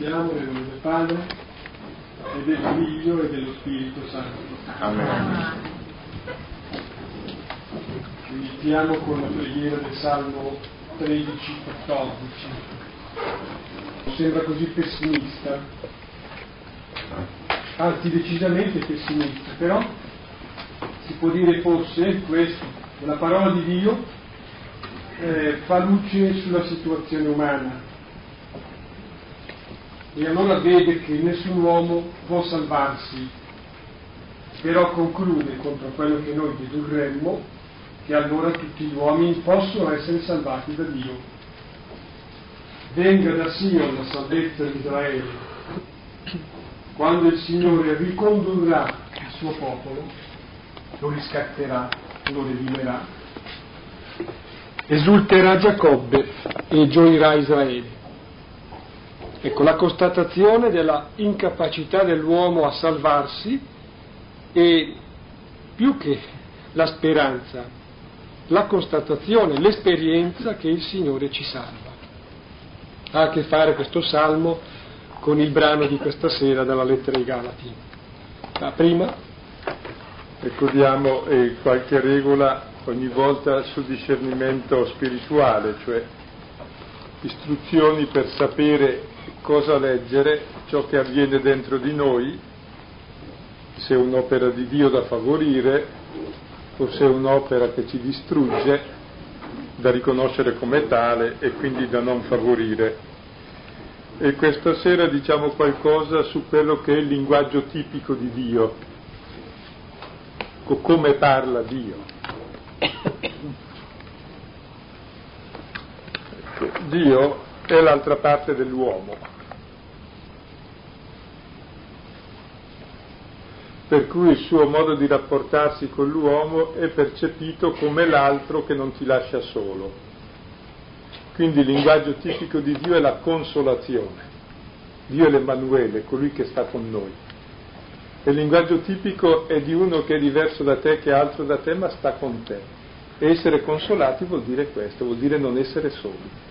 Iniziamo nel nome del Padre e del Figlio e dello Spirito Santo. Amen. Iniziamo con la preghiera del Salmo 13-14. Sembra così pessimista, anzi decisamente pessimista, però si può dire forse questo, la parola di Dio eh, fa luce sulla situazione umana e allora vede che nessun uomo può salvarsi, però conclude contro quello che noi dedurremmo che allora tutti gli uomini possono essere salvati da Dio. Venga da Sion la salvezza di Israele. Quando il Signore ricondurrà il suo popolo, lo riscatterà, lo redimerà. Esulterà Giacobbe e gioirà Israele. Ecco, la constatazione della incapacità dell'uomo a salvarsi e più che la speranza, la constatazione, l'esperienza che il Signore ci salva. Ha a che fare questo salmo con il brano di questa sera dalla lettera ai Galati. Ma prima ricordiamo eh, qualche regola ogni volta sul discernimento spirituale, cioè istruzioni per sapere cosa leggere, ciò che avviene dentro di noi, se è un'opera di Dio da favorire o se è un'opera che ci distrugge, da riconoscere come tale e quindi da non favorire. E questa sera diciamo qualcosa su quello che è il linguaggio tipico di Dio, come parla Dio. Dio è l'altra parte dell'uomo. Per cui il suo modo di rapportarsi con l'uomo è percepito come l'altro che non ti lascia solo. Quindi il linguaggio tipico di Dio è la consolazione. Dio è l'Emanuele, colui che sta con noi. E il linguaggio tipico è di uno che è diverso da te, che è altro da te, ma sta con te. E essere consolati vuol dire questo, vuol dire non essere soli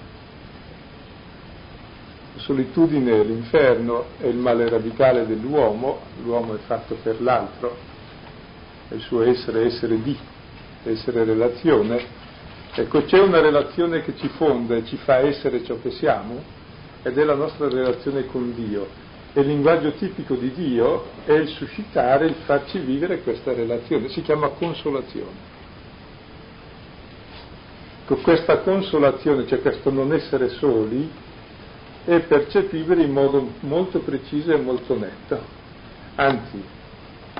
solitudine l'inferno è il male radicale dell'uomo, l'uomo è fatto per l'altro, il suo essere essere di, essere relazione. Ecco, c'è una relazione che ci fonda e ci fa essere ciò che siamo ed è la nostra relazione con Dio. E il linguaggio tipico di Dio è il suscitare, il farci vivere questa relazione, si chiama consolazione. Con questa consolazione, cioè questo non essere soli, è percepibile in modo molto preciso e molto netto. Anzi,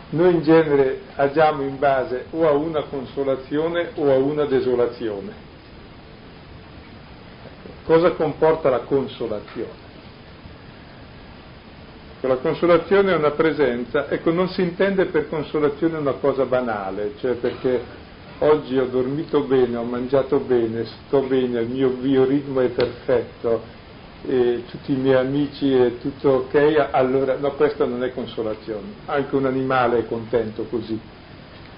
noi in genere agiamo in base o a una consolazione o a una desolazione. Cosa comporta la consolazione? La consolazione è una presenza, ecco, non si intende per consolazione una cosa banale, cioè perché oggi ho dormito bene, ho mangiato bene, sto bene, il mio bioritmo è perfetto, e tutti i miei amici è tutto ok, allora no, questa non è consolazione, anche un animale è contento così.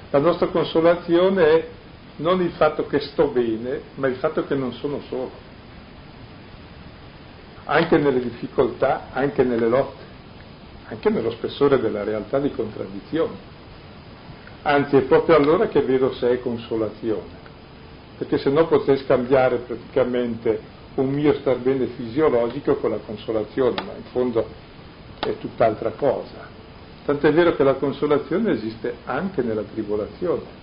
La nostra consolazione è non il fatto che sto bene, ma il fatto che non sono solo, anche nelle difficoltà, anche nelle lotte, anche nello spessore della realtà di contraddizione. Anzi, è proprio allora che vedo se è consolazione, perché se no potrei scambiare praticamente un mio star bene fisiologico con la consolazione, ma in fondo è tutt'altra cosa. Tant'è vero che la consolazione esiste anche nella tribolazione.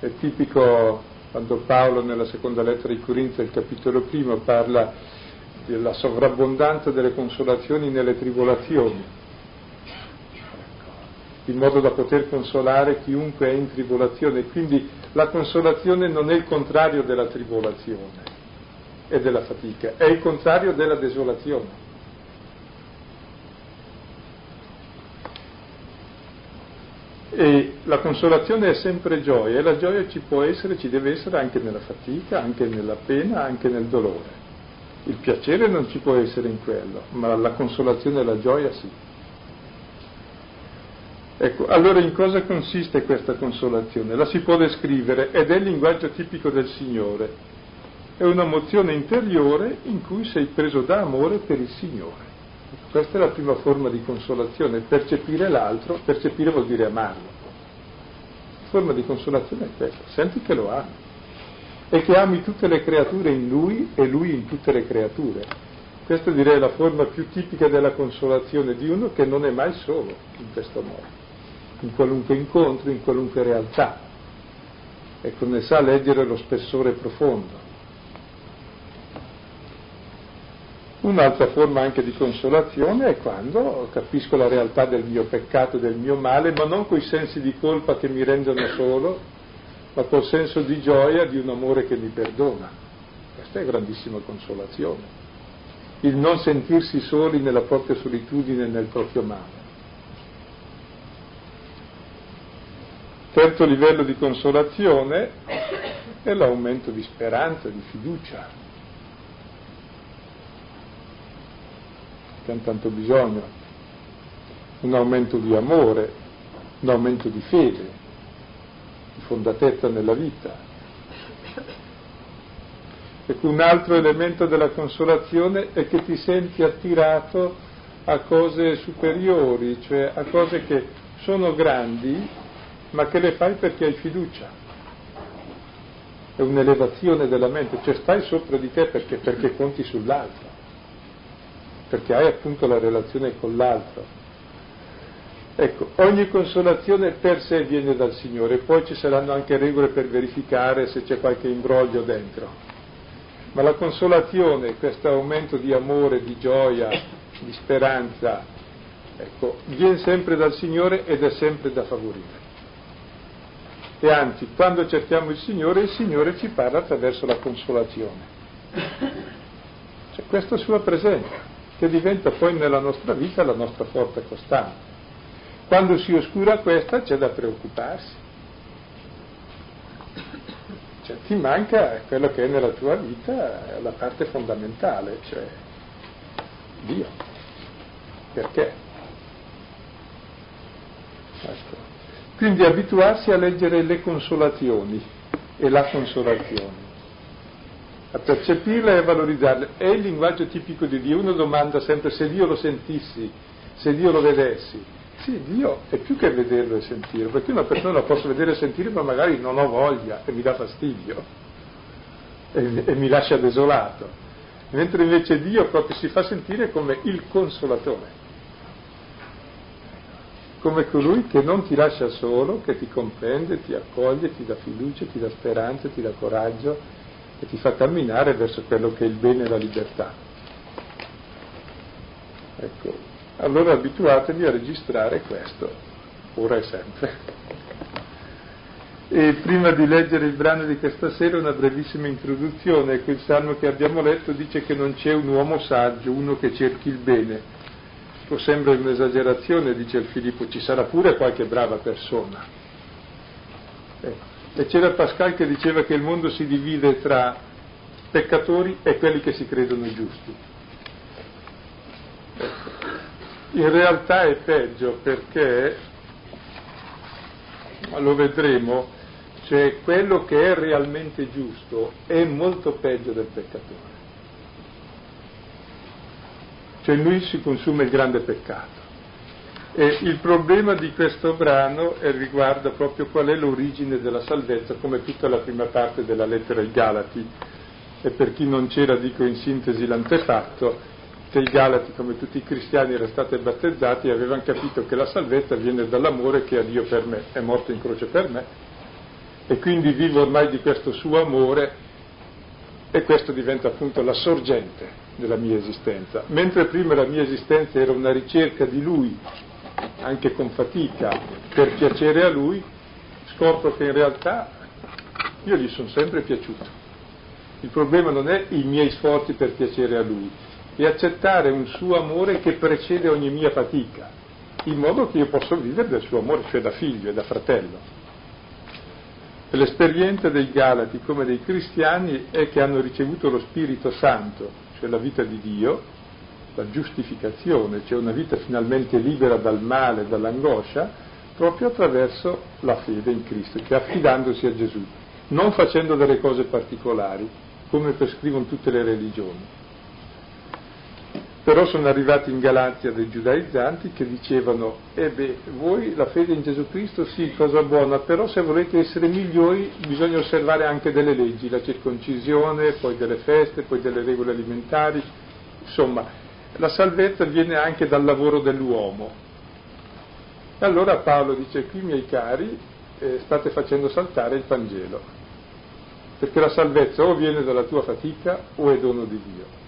È tipico quando Paolo nella seconda lettera di Corinto, il capitolo primo, parla della sovrabbondanza delle consolazioni nelle tribolazioni, in modo da poter consolare chiunque è in tribolazione. Quindi la consolazione non è il contrario della tribolazione, e della fatica, è il contrario della desolazione. E la consolazione è sempre gioia e la gioia ci può essere, ci deve essere anche nella fatica, anche nella pena, anche nel dolore. Il piacere non ci può essere in quello, ma la consolazione e la gioia sì. Ecco, allora in cosa consiste questa consolazione? La si può descrivere ed è il linguaggio tipico del Signore, è una mozione interiore in cui sei preso da amore per il Signore. Questa è la prima forma di consolazione, percepire l'altro, percepire vuol dire amarlo. La forma di consolazione è questa, senti che lo ami e che ami tutte le creature in lui e lui in tutte le creature. Questa direi è la forma più tipica della consolazione di uno che non è mai solo in questo modo, in qualunque incontro, in qualunque realtà. Ecco, ne sa leggere lo spessore profondo. Un'altra forma anche di consolazione è quando capisco la realtà del mio peccato, del mio male, ma non coi sensi di colpa che mi rendono solo, ma col senso di gioia di un amore che mi perdona. Questa è grandissima consolazione. Il non sentirsi soli nella propria solitudine e nel proprio male. Terzo livello di consolazione è l'aumento di speranza, di fiducia, hanno tanto bisogno, un aumento di amore, un aumento di fede, di fondatezza nella vita. Ecco, un altro elemento della consolazione è che ti senti attirato a cose superiori, cioè a cose che sono grandi, ma che le fai perché hai fiducia. È un'elevazione della mente, cioè stai sopra di te perché, perché conti sull'altro perché hai appunto la relazione con l'altro. Ecco, ogni consolazione per sé viene dal Signore, poi ci saranno anche regole per verificare se c'è qualche imbroglio dentro. Ma la consolazione, questo aumento di amore, di gioia, di speranza, ecco, viene sempre dal Signore ed è sempre da favorire. E anzi, quando cerchiamo il Signore, il Signore ci parla attraverso la consolazione. C'è questa sua presenza che diventa poi nella nostra vita la nostra forza costante. Quando si oscura questa c'è da preoccuparsi. Cioè, ti manca quello che è nella tua vita la parte fondamentale, cioè Dio. Perché? Ecco. Quindi abituarsi a leggere le consolazioni e la consolazione a percepirle e a valorizzarle. È il linguaggio tipico di Dio. Uno domanda sempre se Dio lo sentissi, se Dio lo vedessi. Sì, Dio è più che vederlo e sentirlo, perché una persona la posso vedere e sentire, ma magari non ho voglia e mi dà fastidio e, e mi lascia desolato. Mentre invece Dio proprio si fa sentire come il consolatore, come colui che non ti lascia solo, che ti comprende, ti accoglie, ti dà fiducia, ti dà speranza, ti dà coraggio e ti fa camminare verso quello che è il bene e la libertà. Ecco, allora abituatevi a registrare questo, ora e sempre. E prima di leggere il brano di questa sera una brevissima introduzione, il salmo che abbiamo letto dice che non c'è un uomo saggio, uno che cerchi il bene. Può sembrare un'esagerazione, dice il Filippo, ci sarà pure qualche brava persona. Ecco e c'era Pascal che diceva che il mondo si divide tra peccatori e quelli che si credono giusti. In realtà è peggio perché, lo vedremo, cioè quello che è realmente giusto è molto peggio del peccatore. Cioè lui si consuma il grande peccato. E il problema di questo brano riguarda proprio qual è l'origine della salvezza, come tutta la prima parte della lettera ai Galati. E per chi non c'era, dico in sintesi l'antefatto, che i Galati, come tutti i cristiani, erano stati battezzati e avevano capito che la salvezza viene dall'amore che ha Dio per me, è morto in croce per me, e quindi vivo ormai di questo suo amore e questo diventa appunto la sorgente della mia esistenza. Mentre prima la mia esistenza era una ricerca di Lui anche con fatica, per piacere a lui, scopro che in realtà io gli sono sempre piaciuto. Il problema non è i miei sforzi per piacere a lui, è accettare un suo amore che precede ogni mia fatica, in modo che io possa vivere del suo amore, cioè da figlio e da fratello. L'esperienza dei Galati come dei cristiani è che hanno ricevuto lo Spirito Santo, cioè la vita di Dio, la giustificazione, cioè una vita finalmente libera dal male, dall'angoscia, proprio attraverso la fede in Cristo, cioè affidandosi a Gesù, non facendo delle cose particolari, come prescrivono tutte le religioni. Però sono arrivati in Galazia dei giudaizzanti che dicevano, eh beh, voi la fede in Gesù Cristo sì, cosa buona, però se volete essere migliori bisogna osservare anche delle leggi, la circoncisione, poi delle feste, poi delle regole alimentari, insomma, la salvezza viene anche dal lavoro dell'uomo. E allora Paolo dice, qui miei cari, eh, state facendo saltare il Vangelo, perché la salvezza o viene dalla tua fatica o è dono di Dio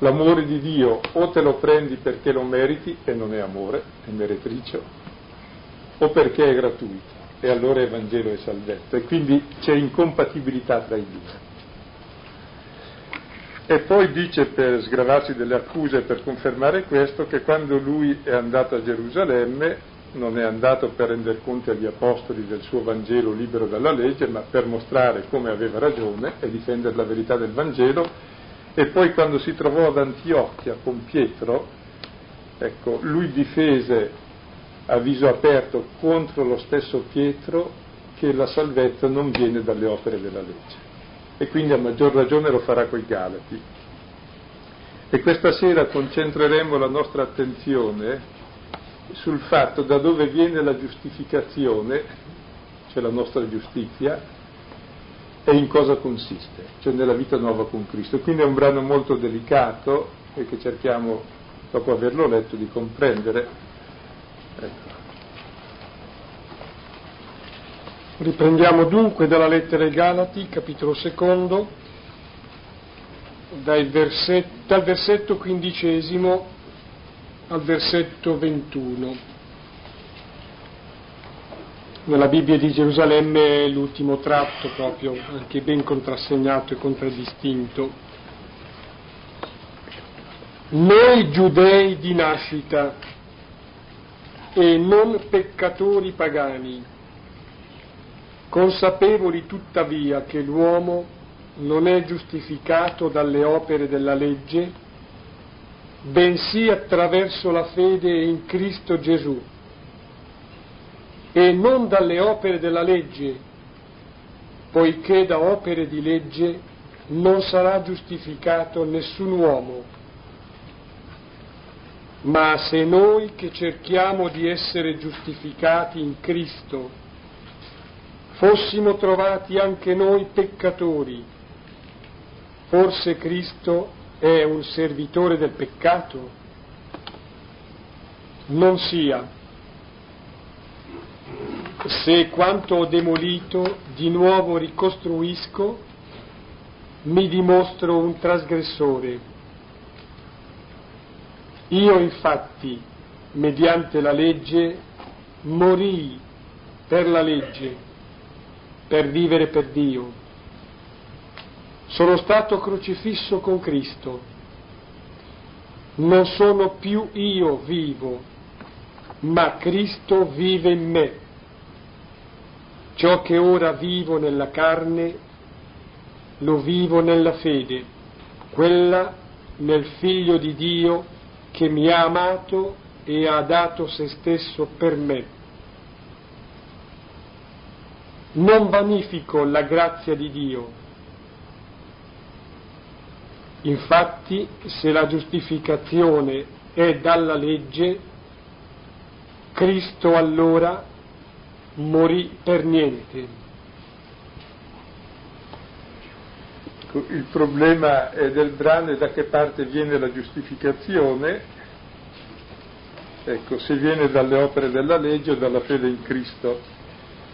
l'amore di Dio o te lo prendi perché lo meriti e non è amore, è meretricio, o perché è gratuito e allora è Vangelo e salvezza e quindi c'è incompatibilità tra i due. E poi dice per sgravarsi delle accuse per confermare questo che quando lui è andato a Gerusalemme non è andato per rendere conto agli apostoli del suo Vangelo libero dalla legge, ma per mostrare come aveva ragione e difendere la verità del Vangelo e poi quando si trovò ad Antiochia con Pietro, ecco, lui difese a viso aperto contro lo stesso Pietro che la salvezza non viene dalle opere della legge. E quindi a maggior ragione lo farà coi Galati. E questa sera concentreremo la nostra attenzione sul fatto da dove viene la giustificazione, cioè la nostra giustizia, e in cosa consiste, cioè nella vita nuova con Cristo. Quindi è un brano molto delicato e che cerchiamo, dopo averlo letto, di comprendere. Ecco. Riprendiamo dunque dalla lettera ai Galati, capitolo secondo, verset, dal versetto quindicesimo al versetto ventuno nella Bibbia di Gerusalemme l'ultimo tratto proprio, anche ben contrassegnato e contraddistinto. Noi giudei di nascita e non peccatori pagani, consapevoli tuttavia che l'uomo non è giustificato dalle opere della legge, bensì attraverso la fede in Cristo Gesù e non dalle opere della legge, poiché da opere di legge non sarà giustificato nessun uomo. Ma se noi che cerchiamo di essere giustificati in Cristo fossimo trovati anche noi peccatori, forse Cristo è un servitore del peccato? Non sia se quanto ho demolito di nuovo ricostruisco, mi dimostro un trasgressore. Io infatti, mediante la legge, morii per la legge, per vivere per Dio. Sono stato crocifisso con Cristo. Non sono più io vivo, ma Cristo vive in me. Ciò che ora vivo nella carne, lo vivo nella fede, quella nel Figlio di Dio che mi ha amato e ha dato se stesso per me. Non vanifico la grazia di Dio. Infatti, se la giustificazione è dalla legge, Cristo allora morì per niente. Il problema del brano è da che parte viene la giustificazione, ecco, se viene dalle opere della legge o dalla fede in Cristo.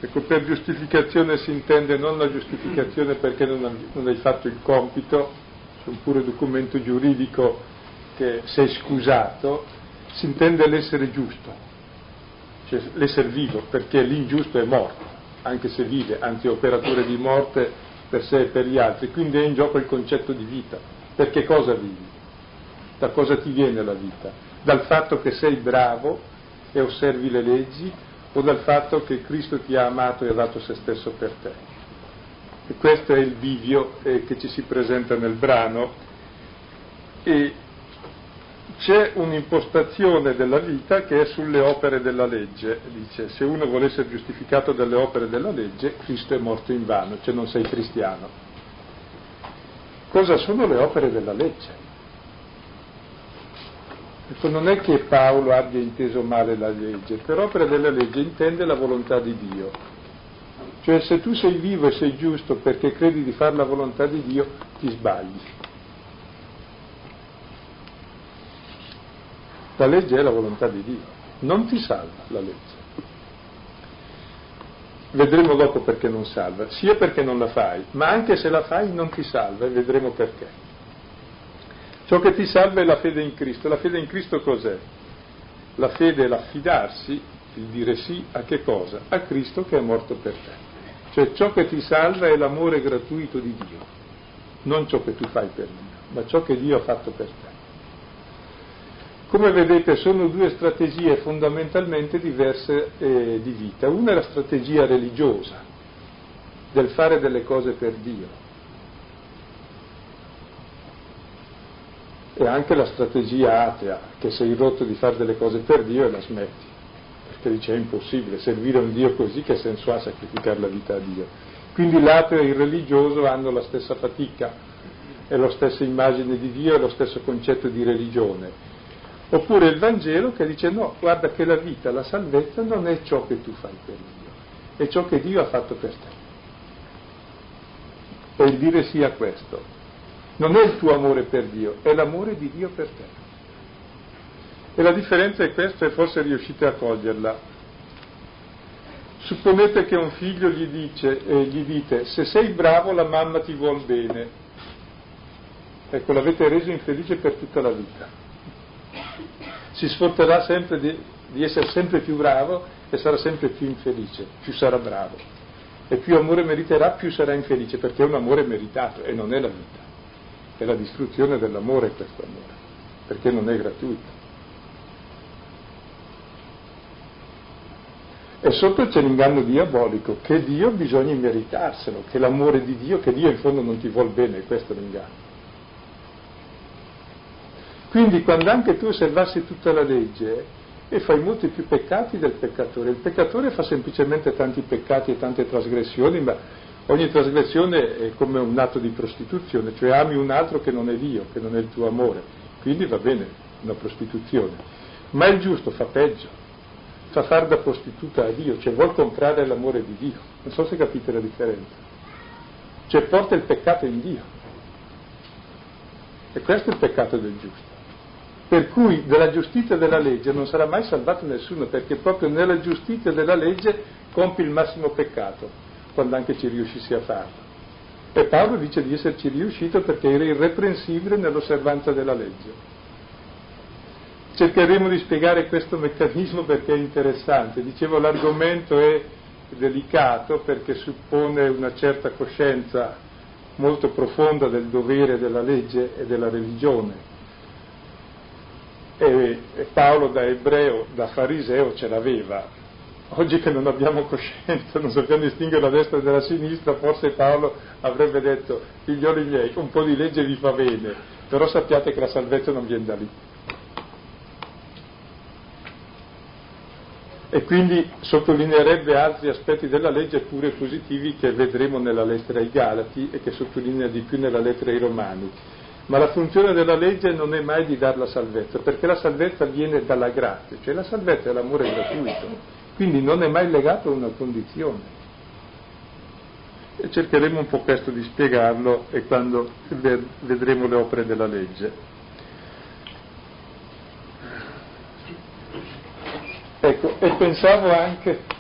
Ecco, per giustificazione si intende non la giustificazione perché non, non hai fatto il compito, su un puro documento giuridico che sei scusato, si intende l'essere giusto cioè l'essere vivo, perché l'ingiusto è morto, anche se vive, anzi è operatore di morte per sé e per gli altri, quindi è in gioco il concetto di vita. Perché cosa vivi? Da cosa ti viene la vita? Dal fatto che sei bravo e osservi le leggi o dal fatto che Cristo ti ha amato e ha dato se stesso per te? E questo è il bivio eh, che ci si presenta nel brano e c'è un'impostazione della vita che è sulle opere della legge, dice se uno vuole essere giustificato dalle opere della legge, Cristo è morto in vano, cioè non sei cristiano. cosa sono le opere della legge. Ecco, non è che Paolo abbia inteso male la legge, per opera della legge intende la volontà di Dio. Cioè se tu sei vivo e sei giusto perché credi di fare la volontà di Dio, ti sbagli. La legge è la volontà di Dio, non ti salva la legge. Vedremo dopo perché non salva, sia perché non la fai, ma anche se la fai non ti salva e vedremo perché. Ciò che ti salva è la fede in Cristo. La fede in Cristo cos'è? La fede è l'affidarsi, il dire sì a che cosa? A Cristo che è morto per te. Cioè ciò che ti salva è l'amore gratuito di Dio, non ciò che tu fai per Dio, ma ciò che Dio ha fatto per te. Come vedete sono due strategie fondamentalmente diverse eh, di vita. Una è la strategia religiosa, del fare delle cose per Dio. E anche la strategia atea, che sei rotto di fare delle cose per Dio e la smetti, perché dice è impossibile, servire un Dio così che senso ha sacrificare la vita a Dio. Quindi l'ateo e il religioso hanno la stessa fatica, è la stessa immagine di Dio, è lo stesso concetto di religione Oppure il Vangelo che dice no, guarda che la vita, la salvezza non è ciò che tu fai per Dio, è ciò che Dio ha fatto per te. E il dire sì a questo non è il tuo amore per Dio, è l'amore di Dio per te. E la differenza è questa e forse riuscite a coglierla. Supponete che un figlio gli, dice, eh, gli dite se sei bravo la mamma ti vuol bene. Ecco, l'avete reso infelice per tutta la vita si sforzerà sempre di, di essere sempre più bravo e sarà sempre più infelice, più sarà bravo. E più amore meriterà, più sarà infelice, perché è un amore meritato e non è la vita. È la distruzione dell'amore questo amore, perché non è gratuito. E sotto c'è l'inganno diabolico, che Dio bisogna meritarselo, che l'amore di Dio, che Dio in fondo non ti vuol bene, questo è l'inganno. Quindi quando anche tu osservassi tutta la legge e fai molti più peccati del peccatore, il peccatore fa semplicemente tanti peccati e tante trasgressioni, ma ogni trasgressione è come un atto di prostituzione, cioè ami un altro che non è Dio, che non è il tuo amore, quindi va bene una prostituzione. Ma il giusto fa peggio, fa far da prostituta a Dio, cioè vuol comprare l'amore di Dio. Non so se capite la differenza. Cioè porta il peccato in Dio. E questo è il peccato del giusto. Per cui della giustizia della legge non sarà mai salvato nessuno, perché proprio nella giustizia della legge compi il massimo peccato, quando anche ci riuscissi a farlo. E Paolo dice di esserci riuscito perché era irreprensibile nell'osservanza della legge. Cercheremo di spiegare questo meccanismo perché è interessante. Dicevo l'argomento è delicato perché suppone una certa coscienza molto profonda del dovere della legge e della religione e, Paolo da ebreo, da fariseo ce l'aveva. Oggi che non abbiamo coscienza, non sappiamo distinguere la destra dalla sinistra, forse Paolo avrebbe detto, figlioli miei, un po' di legge vi fa bene, però sappiate che la salvezza non viene da lì. E quindi sottolineerebbe altri aspetti della legge pure positivi che vedremo nella lettera ai Galati e che sottolinea di più nella lettera ai Romani ma la funzione della legge non è mai di dare la salvezza, perché la salvezza viene dalla grazia, cioè la salvezza è l'amore gratuito, quindi non è mai legato a una condizione. E cercheremo un po' questo di spiegarlo e quando vedremo le opere della legge. Ecco, e pensavo anche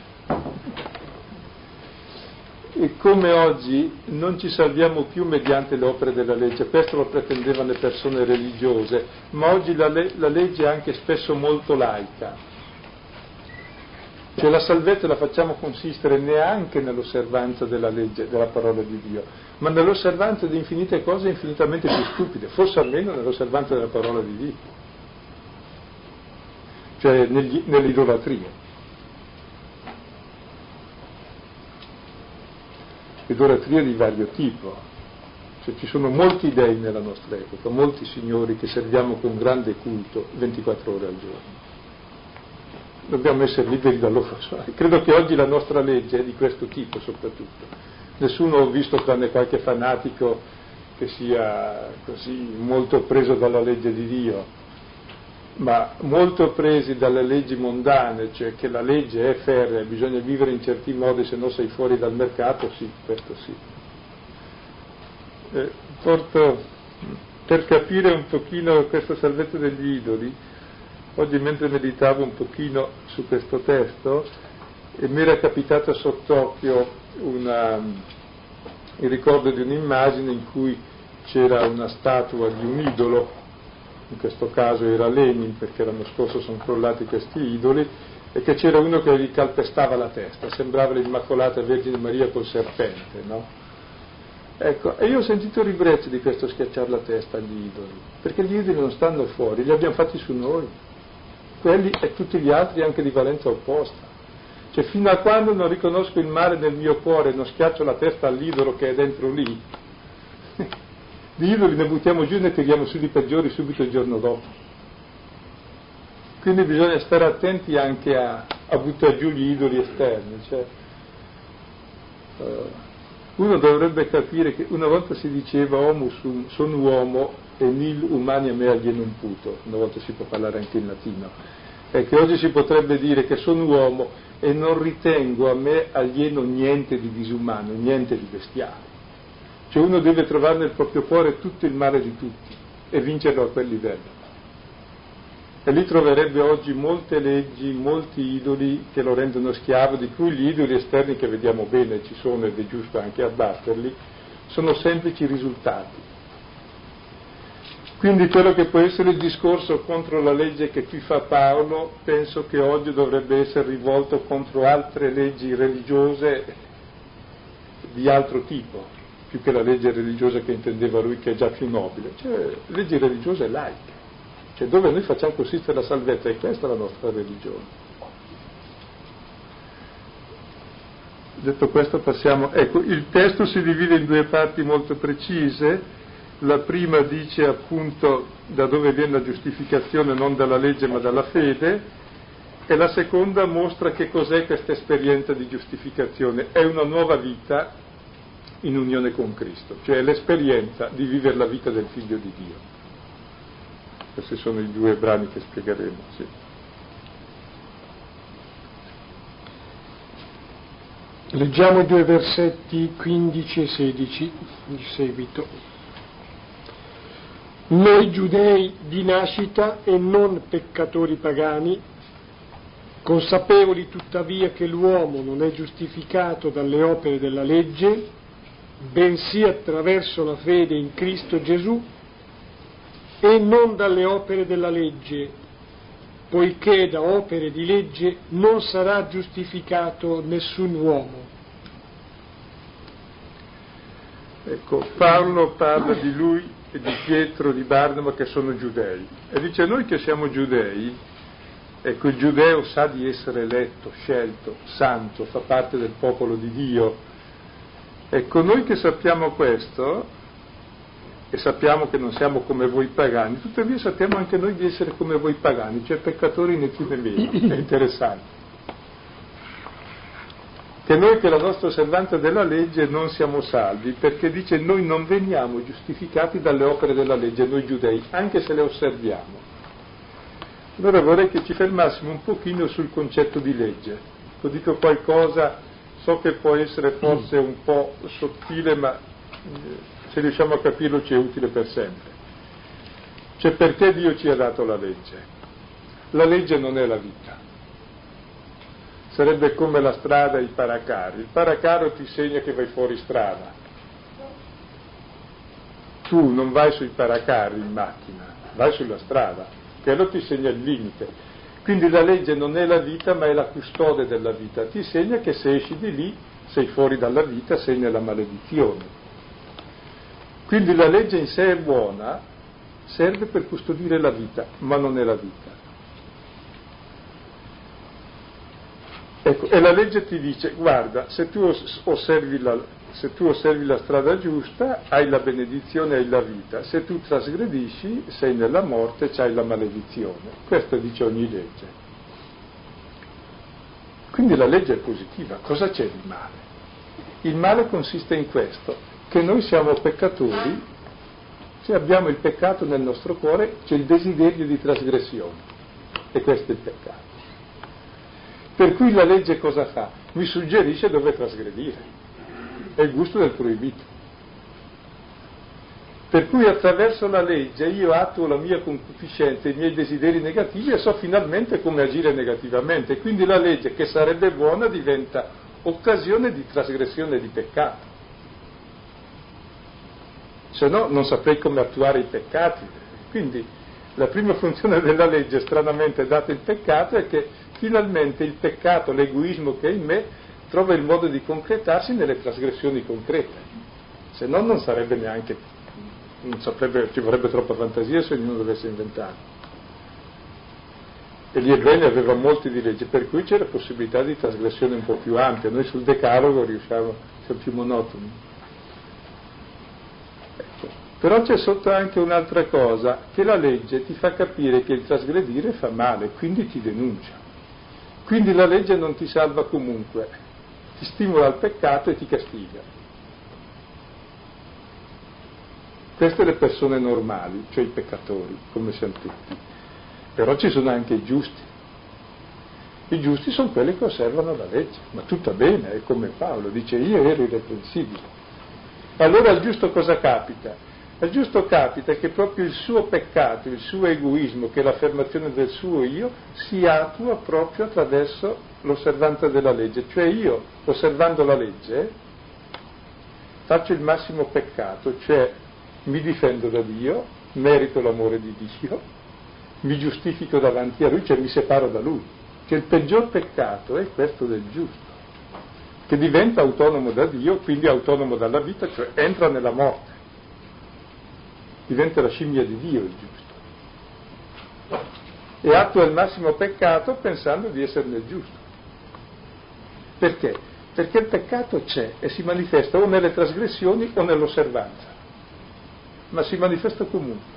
e come oggi non ci salviamo più mediante le opere della legge, questo lo pretendevano le persone religiose, ma oggi la, le- la legge è anche spesso molto laica. Cioè la salvezza la facciamo consistere neanche nell'osservanza della legge, della parola di Dio, ma nell'osservanza di infinite cose infinitamente più stupide, forse almeno nell'osservanza della parola di Dio, cioè negli, nell'idolatria. idolatria di vario tipo. Cioè, ci sono molti dei nella nostra epoca, molti signori che serviamo con grande culto 24 ore al giorno. Dobbiamo essere liberi da loro. Credo che oggi la nostra legge è di questo tipo soprattutto. Nessuno ho visto tranne qualche fanatico che sia così molto preso dalla legge di Dio, ma molto presi dalle leggi mondane, cioè che la legge è ferrea, bisogna vivere in certi modi, se no sei fuori dal mercato, sì, questo sì. Eh, porto, per capire un pochino questa salvezza degli idoli, oggi mentre meditavo un pochino su questo testo, e mi era capitato sott'occhio una, il ricordo di un'immagine in cui c'era una statua di un idolo, in questo caso era Lenin perché l'anno scorso sono crollati questi idoli, e che c'era uno che gli calpestava la testa, sembrava l'Immacolata Vergine Maria col serpente, no? Ecco, e io ho sentito ribrezzo di questo schiacciare la testa agli idoli, perché gli idoli non stanno fuori, li abbiamo fatti su noi, quelli e tutti gli altri anche di valenza opposta. Cioè fino a quando non riconosco il male nel mio cuore non schiaccio la testa all'idolo che è dentro lì, di idoli ne buttiamo giù e ne tiriamo su di peggiori subito il giorno dopo. Quindi bisogna stare attenti anche a, a buttare giù gli idoli esterni. Cioè, uh, uno dovrebbe capire che una volta si diceva homo sono uomo e nil umani a me alienum puto, una volta si può parlare anche in latino, e che oggi si potrebbe dire che sono uomo e non ritengo a me alieno niente di disumano, niente di bestiale. Cioè uno deve trovare nel proprio cuore tutto il male di tutti e vincerlo a quel livello. E lì troverebbe oggi molte leggi, molti idoli che lo rendono schiavo, di cui gli idoli esterni che vediamo bene ci sono ed è giusto anche abbatterli, sono semplici risultati quindi quello che può essere il discorso contro la legge che qui fa Paolo, penso che oggi dovrebbe essere rivolto contro altre leggi religiose di altro tipo, più che la legge religiosa che intendeva lui che è già più nobile, cioè leggi religiose laiche, cioè dove noi facciamo consistere la salvezza? E questa è la nostra religione. Detto questo passiamo, ecco, il testo si divide in due parti molto precise, la prima dice appunto da dove viene la giustificazione non dalla legge ma dalla fede e la seconda mostra che cos'è questa esperienza di giustificazione. È una nuova vita in unione con Cristo, cioè l'esperienza di vivere la vita del figlio di Dio. Questi sono i due brani che spiegheremo. Sì. Leggiamo i due versetti 15 e 16 di seguito noi giudei di nascita e non peccatori pagani, consapevoli tuttavia che l'uomo non è giustificato dalle opere della legge, bensì attraverso la fede in Cristo Gesù e non dalle opere della legge, poiché da opere di legge non sarà giustificato nessun uomo. Ecco, Paolo parla di lui di Pietro di Barnaba che sono giudei. E dice noi che siamo giudei, ecco il giudeo sa di essere eletto, scelto, santo, fa parte del popolo di Dio. Ecco noi che sappiamo questo e sappiamo che non siamo come voi pagani, tuttavia sappiamo anche noi di essere come voi pagani, cioè peccatori né più né meno, è interessante che noi che la nostra osservanza della legge non siamo salvi, perché dice noi non veniamo giustificati dalle opere della legge, noi giudei, anche se le osserviamo. Allora vorrei che ci fermassimo un pochino sul concetto di legge. Lo dico qualcosa, so che può essere forse un po' sottile, ma eh, se riusciamo a capirlo ci è utile per sempre. Cioè perché Dio ci ha dato la legge? La legge non è la vita sarebbe come la strada e i paracari. Il paracaro ti segna che vai fuori strada. Tu non vai sui paracari in macchina, vai sulla strada, quello ti segna il limite. Quindi la legge non è la vita, ma è la custode della vita. Ti segna che se esci di lì sei fuori dalla vita, sei nella maledizione. Quindi la legge in sé è buona, serve per custodire la vita, ma non è la vita. Ecco, e la legge ti dice, guarda, se tu osservi la, se tu osservi la strada giusta, hai la benedizione, hai la vita, se tu trasgredisci, sei nella morte, c'hai la maledizione. Questo dice ogni legge. Quindi la legge è positiva. Cosa c'è di male? Il male consiste in questo, che noi siamo peccatori Se abbiamo il peccato nel nostro cuore, c'è il desiderio di trasgressione. E questo è il peccato. Per cui la legge cosa fa? Mi suggerisce dove trasgredire. È il gusto del proibito. Per cui attraverso la legge io attuo la mia concupiscenza, i miei desideri negativi e so finalmente come agire negativamente. Quindi la legge che sarebbe buona diventa occasione di trasgressione di peccato. Se no non saprei come attuare i peccati. Quindi la prima funzione della legge, stranamente data il peccato, è che finalmente il peccato, l'egoismo che è in me, trova il modo di concretarsi nelle trasgressioni concrete. Se no non sarebbe neanche, non saprebbe, ci vorrebbe troppa fantasia se ognuno dovesse inventare. E gli ebrei ne avevano molti di leggi, per cui c'era possibilità di trasgressione un po' più ampia. Noi sul decalogo riusciamo, siamo più monotoni. Però c'è sotto anche un'altra cosa, che la legge ti fa capire che il trasgredire fa male, quindi ti denuncia. Quindi la legge non ti salva comunque, ti stimola al peccato e ti castiga. Queste le persone normali, cioè i peccatori, come siamo tutti. Però ci sono anche i giusti. I giusti sono quelli che osservano la legge, ma tutto bene, è come Paolo, dice io ero irreprensibile. Allora al giusto cosa capita? Al giusto capita che proprio il suo peccato, il suo egoismo, che è l'affermazione del suo io, si attua proprio attraverso l'osservanza della legge. Cioè io, osservando la legge, faccio il massimo peccato, cioè mi difendo da Dio, merito l'amore di Dio, mi giustifico davanti a Lui, cioè mi separo da Lui. Cioè il peggior peccato è questo del giusto, che diventa autonomo da Dio, quindi autonomo dalla vita, cioè entra nella morte diventa la scimmia di Dio il giusto. E attua il massimo peccato pensando di esserne giusto. Perché? Perché il peccato c'è e si manifesta o nelle trasgressioni o nell'osservanza, ma si manifesta comunque.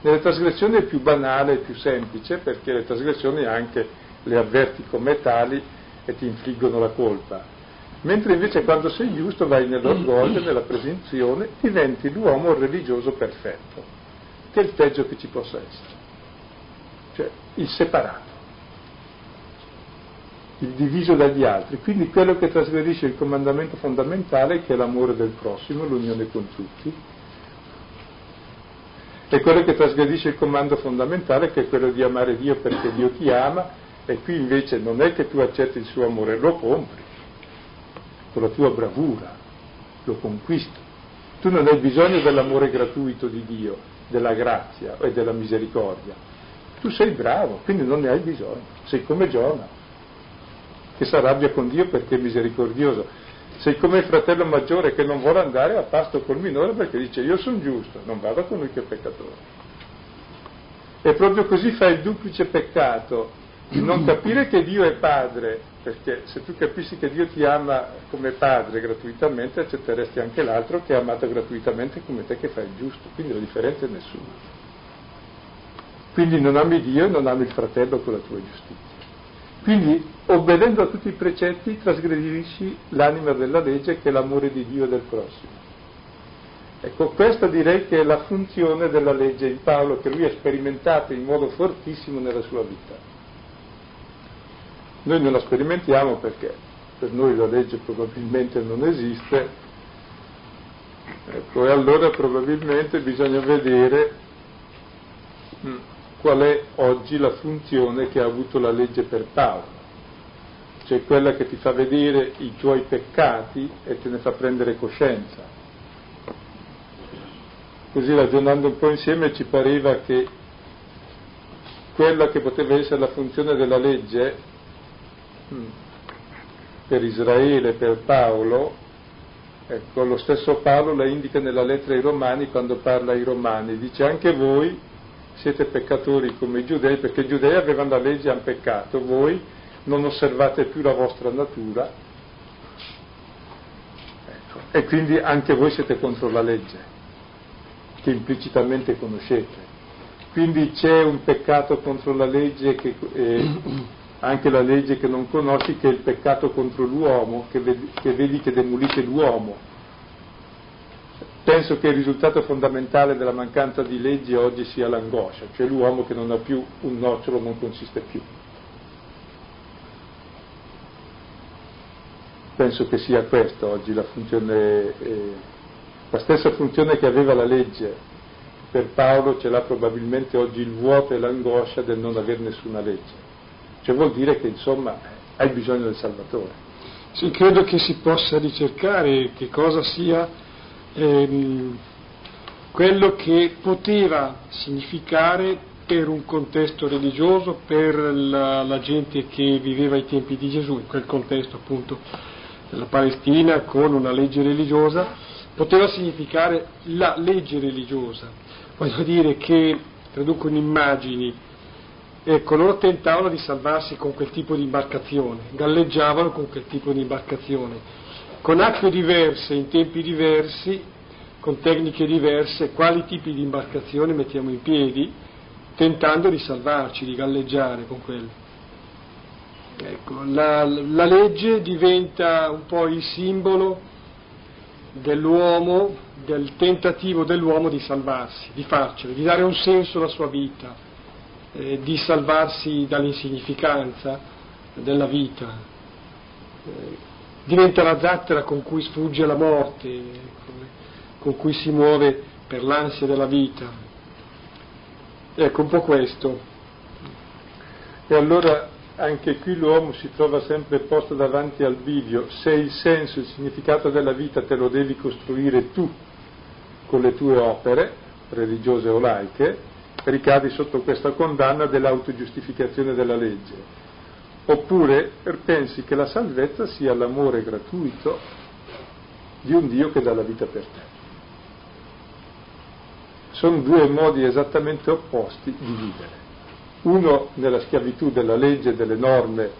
Nelle trasgressioni è più banale, è più semplice, perché le trasgressioni anche le avverti come tali e ti infliggono la colpa mentre invece quando sei giusto vai nell'orgoglio, nella presunzione, diventi l'uomo religioso perfetto, che è il peggio che ci possa essere, cioè il separato, il diviso dagli altri, quindi quello che trasgredisce il comandamento fondamentale che è l'amore del prossimo, l'unione con tutti, e quello che trasgredisce il comando fondamentale che è quello di amare Dio perché Dio ti ama e qui invece non è che tu accetti il suo amore, lo compri con la tua bravura, lo conquisti. Tu non hai bisogno dell'amore gratuito di Dio, della grazia e della misericordia. Tu sei bravo, quindi non ne hai bisogno. Sei come Giona, che si arrabbia con Dio perché è misericordioso. Sei come il fratello maggiore che non vuole andare a pasto col minore perché dice io sono giusto, non vado con lui che è peccatore. E proprio così fa il duplice peccato di non capire che Dio è padre, perché se tu capissi che Dio ti ama come padre gratuitamente, accetteresti anche l'altro che è amato gratuitamente come te che fai il giusto, quindi la differenza è nessuna. Quindi non ami Dio e non ami il fratello con la tua giustizia. Quindi, obbedendo a tutti i precetti, trasgredisci l'anima della legge che è l'amore di Dio e del prossimo. Ecco, questa direi che è la funzione della legge di Paolo che lui ha sperimentato in modo fortissimo nella sua vita. Noi non la sperimentiamo perché per noi la legge probabilmente non esiste, ecco, e allora probabilmente bisogna vedere mm, qual è oggi la funzione che ha avuto la legge per Paolo, cioè quella che ti fa vedere i tuoi peccati e te ne fa prendere coscienza. Così ragionando un po' insieme ci pareva che quella che poteva essere la funzione della legge per Israele, per Paolo, ecco, lo stesso Paolo la indica nella lettera ai Romani quando parla ai Romani, dice anche voi siete peccatori come i giudei, perché i giudei avevano la legge e hanno peccato, voi non osservate più la vostra natura. Ecco, e quindi anche voi siete contro la legge, che implicitamente conoscete. Quindi c'è un peccato contro la legge che, eh, anche la legge che non conosci, che è il peccato contro l'uomo, che vedi che, vedi che demolisce l'uomo. penso che il risultato fondamentale della mancanza di leggi oggi sia l'angoscia, cioè l'uomo che non ha più un nocciolo non consiste più. Penso che sia questa oggi la funzione, eh, la stessa funzione che aveva la legge per Paolo ce l'ha probabilmente oggi il vuoto e l'angoscia del non avere nessuna legge. Cioè vuol dire che insomma hai bisogno del Salvatore. Sì, credo che si possa ricercare che cosa sia ehm, quello che poteva significare per un contesto religioso, per la, la, gente che viveva ai tempi di Gesù, in quel contesto appunto della Palestina con una legge religiosa, poteva significare la legge religiosa. Voglio dire che, traduco in immagini, ecco, loro tentavano di salvarsi con quel tipo di imbarcazione, galleggiavano con quel tipo di imbarcazione con acque diverse, in tempi diversi, con tecniche diverse, quali tipi di imbarcazione mettiamo in piedi, tentando di salvarci, di galleggiare con quello. Ecco, la, la legge diventa un po' il simbolo dell'uomo, del tentativo dell'uomo di salvarsi, di farcela, di dare un senso alla sua vita, eh, di salvarsi dall'insignificanza della vita. Eh, diventa la zattera con cui sfugge la morte, con cui si muove per l'ansia della vita. Ecco un po' questo. E allora anche qui l'uomo si trova sempre posto davanti al bivio, se il senso, il significato della vita te lo devi costruire tu con le tue opere, religiose o laiche, ricadi sotto questa condanna dell'autogiustificazione della legge oppure pensi che la salvezza sia l'amore gratuito di un Dio che dà la vita per te. Sono due modi esattamente opposti di vivere. Uno nella schiavitù della legge, delle norme,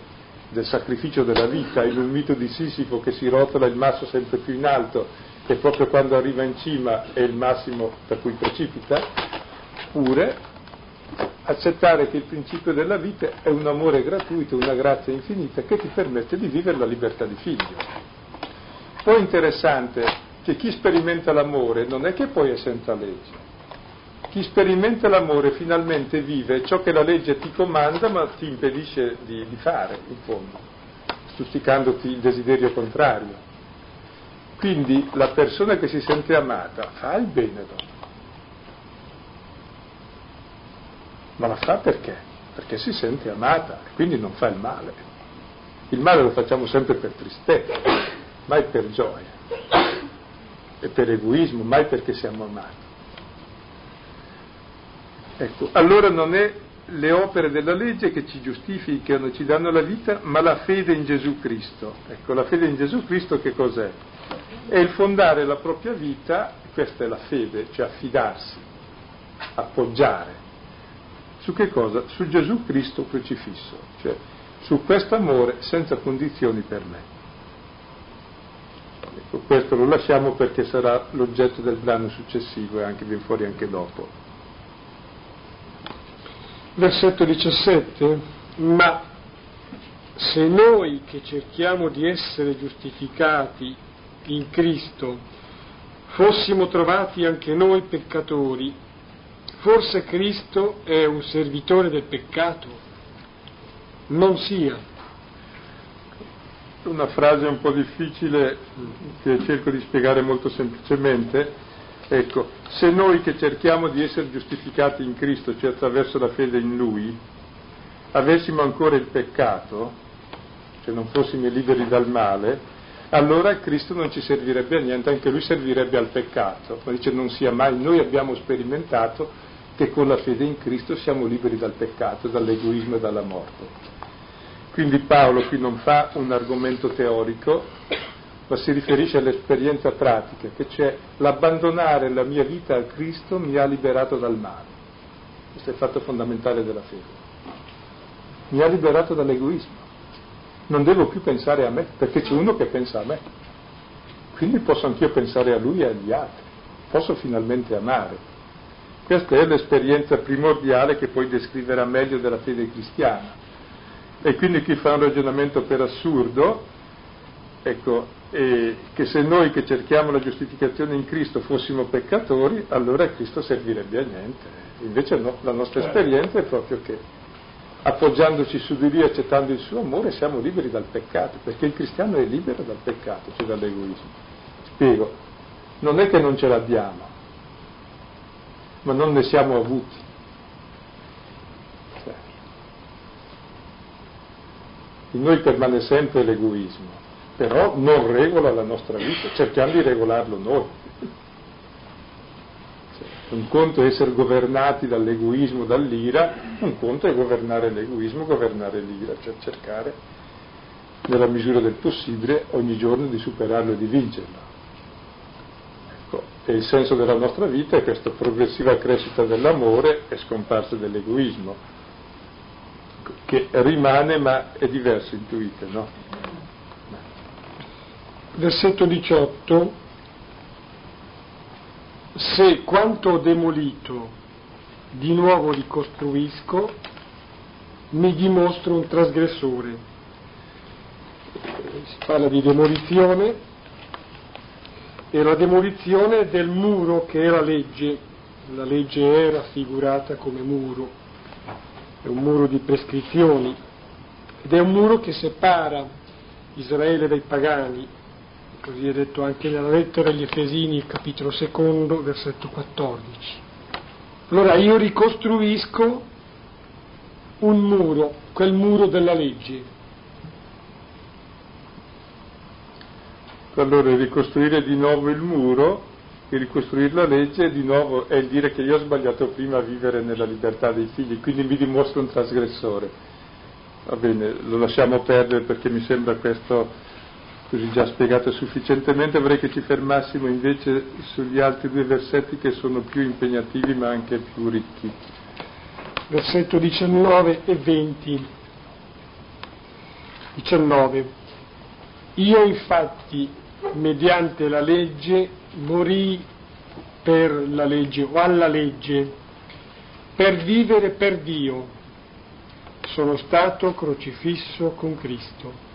del sacrificio della vita, in un mito di Sisifo che si rotola il masso sempre più in alto e proprio quando arriva in cima è il massimo da cui precipita, oppure accettare che il principio della vita è un amore gratuito, una grazia infinita che ti permette di vivere la libertà di figlio. Poi è interessante che chi sperimenta l'amore non è che poi è senza legge. Chi sperimenta l'amore finalmente vive ciò che la legge ti comanda ma ti impedisce di, di fare, in fondo, stuzzicandoti il desiderio contrario. Quindi la persona che si sente amata fa il bene dopo ma la fa perché? Perché si sente amata e quindi non fa il male. Il male lo facciamo sempre per tristezza, mai per gioia e per egoismo, mai perché siamo amati. Ecco, allora non è le opere della legge che ci giustificano, ci danno la vita, ma la fede in Gesù Cristo. Ecco, la fede in Gesù Cristo che cos'è? È il fondare la propria vita, questa è la fede, cioè affidarsi, appoggiare su che cosa? Su Gesù Cristo crocifisso, cioè su questo amore senza condizioni per me. Ecco, questo lo lasciamo perché sarà l'oggetto del brano successivo e anche viene fuori anche dopo. Versetto 17. Ma se noi che cerchiamo di essere giustificati in Cristo fossimo trovati anche noi peccatori, Forse Cristo è un servitore del peccato? Non sia. Una frase un po' difficile che cerco di spiegare molto semplicemente. Ecco, se noi che cerchiamo di essere giustificati in Cristo, cioè attraverso la fede in Lui, avessimo ancora il peccato, cioè non fossimo liberi dal male, allora Cristo non ci servirebbe a niente, anche Lui servirebbe al peccato. Ma dice non sia mai, noi abbiamo sperimentato che con la fede in Cristo siamo liberi dal peccato, dall'egoismo e dalla morte. Quindi Paolo qui non fa un argomento teorico, ma si riferisce all'esperienza pratica, che c'è l'abbandonare la mia vita a Cristo mi ha liberato dal male. Questo è il fatto fondamentale della fede. Mi ha liberato dall'egoismo. Non devo più pensare a me, perché c'è uno che pensa a me. Quindi posso anch'io pensare a lui e agli altri. Posso finalmente amare. Questa è l'esperienza primordiale che poi descriverà meglio della fede cristiana. E quindi chi fa un ragionamento per assurdo ecco, e che se noi che cerchiamo la giustificazione in Cristo fossimo peccatori, allora Cristo servirebbe a niente. Invece no, la nostra certo. esperienza è proprio che appoggiandoci su di lui, accettando il suo amore, siamo liberi dal peccato, perché il cristiano è libero dal peccato, cioè dall'egoismo. Spiego, non è che non ce l'abbiamo, ma non ne siamo avuti. Cioè, in noi permane sempre l'egoismo, però non regola la nostra vita, cerchiamo di regolarlo noi. Cioè, un conto è essere governati dall'egoismo, dall'ira, un conto è governare l'egoismo, governare l'ira, cioè cercare nella misura del possibile ogni giorno di superarlo e di vincerlo. E il senso della nostra vita è questa progressiva crescita dell'amore e scomparsa dell'egoismo, che rimane ma è diverso, intuite, no? Versetto 18. Se quanto ho demolito di nuovo ricostruisco, mi dimostro un trasgressore. Si parla di demolizione e la demolizione del muro che è la legge. La legge è raffigurata come muro, è un muro di prescrizioni ed è un muro che separa Israele dai pagani, così è detto anche nella lettera agli Efesini, capitolo secondo, versetto 14. Allora io ricostruisco un muro, quel muro della legge, allora ricostruire di nuovo il muro e ricostruire la legge di nuovo è il dire che io ho sbagliato prima a vivere nella libertà dei figli, quindi mi dimostro un trasgressore. Va bene, lo lasciamo perdere perché mi sembra questo così già spiegato sufficientemente, vorrei che ci fermassimo invece sugli altri due versetti che sono più impegnativi ma anche più ricchi. Versetto 19 e 20. 19. Io infatti mediante la legge morì per la legge o alla legge, per vivere per Dio. Sono stato crocifisso con Cristo.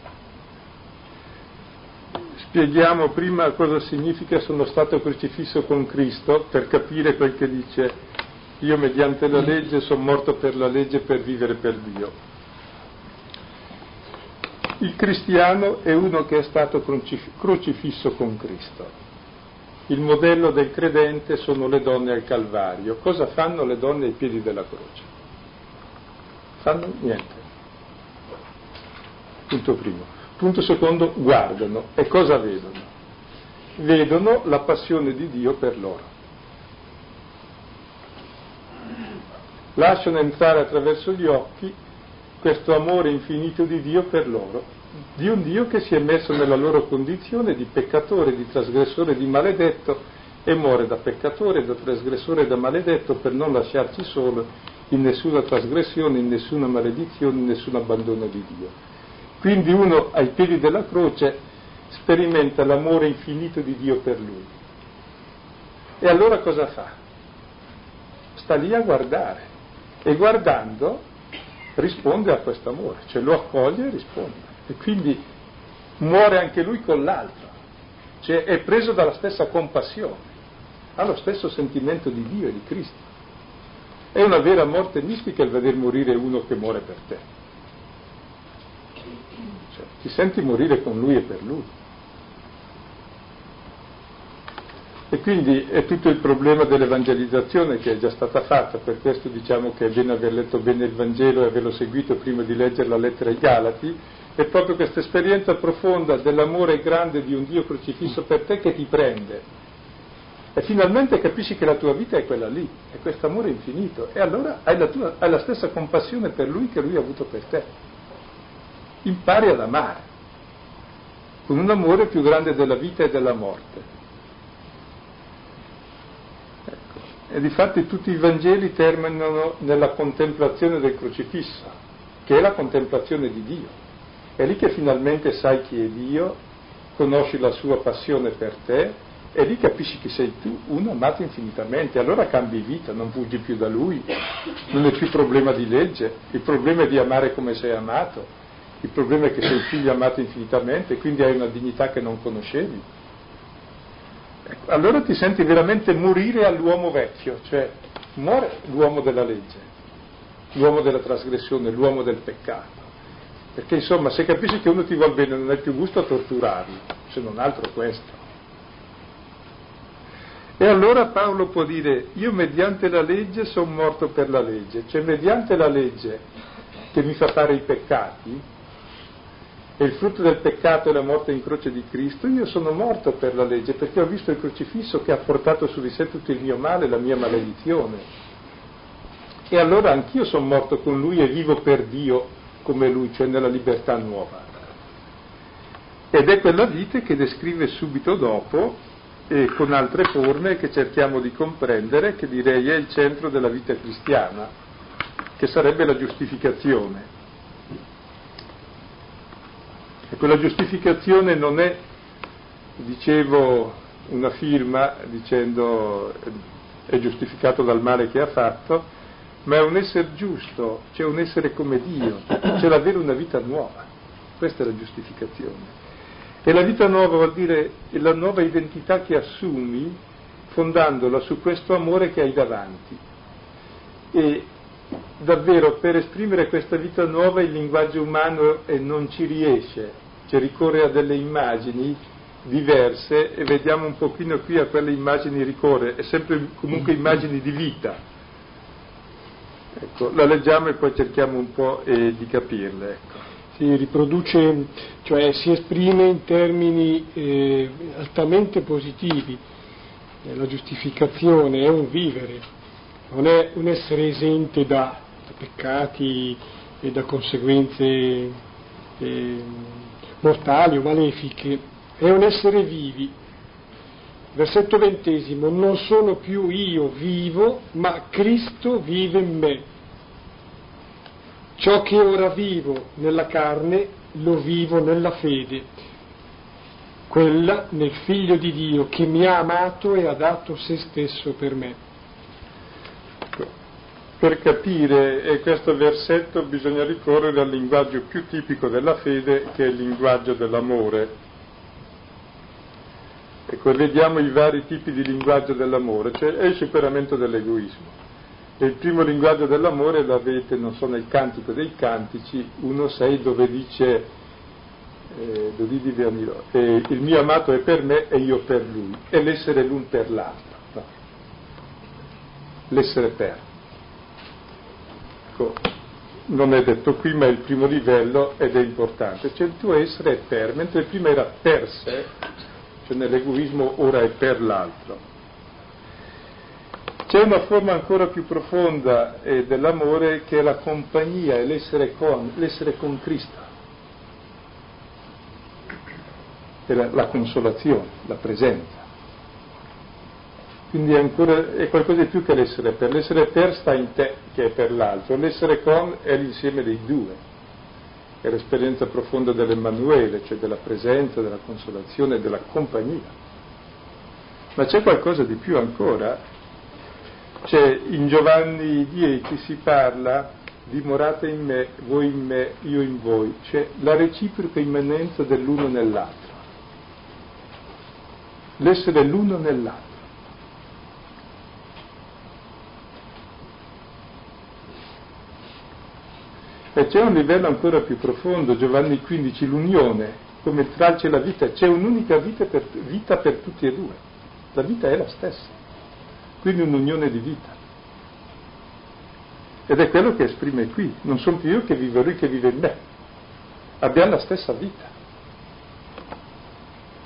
Spieghiamo prima cosa significa sono stato crocifisso con Cristo per capire quel che dice io mediante la legge sono morto per la legge per vivere per Dio. Il cristiano è uno che è stato crocifisso con Cristo. Il modello del credente sono le donne al Calvario. Cosa fanno le donne ai piedi della croce? Fanno niente. Punto primo. Punto secondo, guardano. E cosa vedono? Vedono la passione di Dio per loro. Lasciano entrare attraverso gli occhi questo amore infinito di Dio per loro, di un Dio che si è messo nella loro condizione di peccatore, di trasgressore, di maledetto e muore da peccatore, da trasgressore da maledetto per non lasciarci solo in nessuna trasgressione, in nessuna maledizione, in nessun abbandono di Dio. Quindi uno ai piedi della croce sperimenta l'amore infinito di Dio per lui. E allora cosa fa? Sta lì a guardare e guardando risponde a questo amore, cioè lo accoglie e risponde. E quindi muore anche lui con l'altro, cioè è preso dalla stessa compassione, ha lo stesso sentimento di Dio e di Cristo. È una vera morte mistica il vedere morire uno che muore per te. Cioè, ti senti morire con lui e per lui. E quindi è tutto il problema dell'evangelizzazione che è già stata fatta, per questo diciamo che è bene aver letto bene il Vangelo e averlo seguito prima di leggere la lettera ai Galati, è proprio questa esperienza profonda dell'amore grande di un Dio crocifisso per te che ti prende. E finalmente capisci che la tua vita è quella lì, è questo amore infinito, e allora hai la, tua, hai la stessa compassione per lui che lui ha avuto per te. Impari ad amare, con un amore più grande della vita e della morte. E difatti tutti i Vangeli terminano nella contemplazione del crocifisso, che è la contemplazione di Dio. È lì che finalmente sai chi è Dio, conosci la sua passione per te, e lì capisci che sei tu, uno amato infinitamente, allora cambi vita, non fuggi più da lui, non è più problema di legge, il problema è di amare come sei amato, Il problema è che sei figlio amato infinitamente, quindi hai una dignità che non conoscevi. Allora ti senti veramente morire all'uomo vecchio, cioè muore l'uomo della legge, l'uomo della trasgressione, l'uomo del peccato. Perché insomma, se capisci che uno ti vuole bene non hai più gusto a torturarlo, se non altro questo. E allora Paolo può dire, io mediante la legge sono morto per la legge, cioè mediante la legge che mi fa fare i peccati, e il frutto del peccato è la morte in croce di Cristo, io sono morto per la legge perché ho visto il crocifisso che ha portato su di sé tutto il mio male, la mia maledizione. E allora anch'io sono morto con lui e vivo per Dio come lui, cioè nella libertà nuova. Ed è quella vita che descrive subito dopo e con altre forme che cerchiamo di comprendere, che direi è il centro della vita cristiana, che sarebbe la giustificazione. E quella giustificazione non è, dicevo, una firma dicendo è giustificato dal male che ha fatto, ma è un essere giusto, cioè un essere come Dio, cioè l'avere una vita nuova. Questa è la giustificazione. E la vita nuova vuol dire la nuova identità che assumi fondandola su questo amore che hai davanti. E davvero per esprimere questa vita nuova il linguaggio umano non ci riesce, cioè ricorre a delle immagini diverse e vediamo un pochino qui a quelle immagini ricorre, è sempre comunque immagini di vita. Ecco, la leggiamo e poi cerchiamo un po' eh, di capirle. Ecco si riproduce, cioè si esprime in termini eh, altamente positivi. Eh, la giustificazione è un vivere, non è un essere esente da, da peccati e da conseguenze eh, mortali o malefiche, è un essere vivi. Versetto ventesimo, non sono più io vivo, ma Cristo vive in me. Ciò che ora vivo nella carne lo vivo nella fede, quella nel Figlio di Dio che mi ha amato e ha dato se stesso per me. Per capire questo versetto bisogna ricorrere al linguaggio più tipico della fede che è il linguaggio dell'amore. Ecco, vediamo i vari tipi di linguaggio dell'amore, cioè è il superamento dell'egoismo. E il primo linguaggio dell'amore l'avete, non so, nel Cantico dei Cantici 1.6 dove dice eh, eh, il mio amato è per me e io per lui, è l'essere l'un per l'altro, no. l'essere per. Ecco, non è detto qui, ma è il primo livello ed è importante, cioè il tuo essere è per, mentre prima era per sé, cioè nell'egoismo ora è per l'altro. C'è una forma ancora più profonda eh, dell'amore che è la compagnia, è l'essere con, l'essere con Cristo, è la, la consolazione, la presenza. Quindi è, ancora, è qualcosa di più che l'essere per. L'essere per sta in te che è per l'altro, l'essere con è l'insieme dei due, è l'esperienza profonda dell'Emmanuele, cioè della presenza, della consolazione, della compagnia. Ma c'è qualcosa di più ancora, cioè, in Giovanni 10 si parla dimorate in me, voi in me, io in voi, cioè la reciproca immanenza dell'uno nell'altro, l'essere l'uno nell'altro. E c'è un livello ancora più profondo, Giovanni 15, l'unione, come tralce la vita, c'è un'unica vita per, vita per tutti e due, la vita è la stessa quindi un'unione di vita. Ed è quello che esprime qui, non sono più io che vivo, lui che vive in me, abbiamo la stessa vita.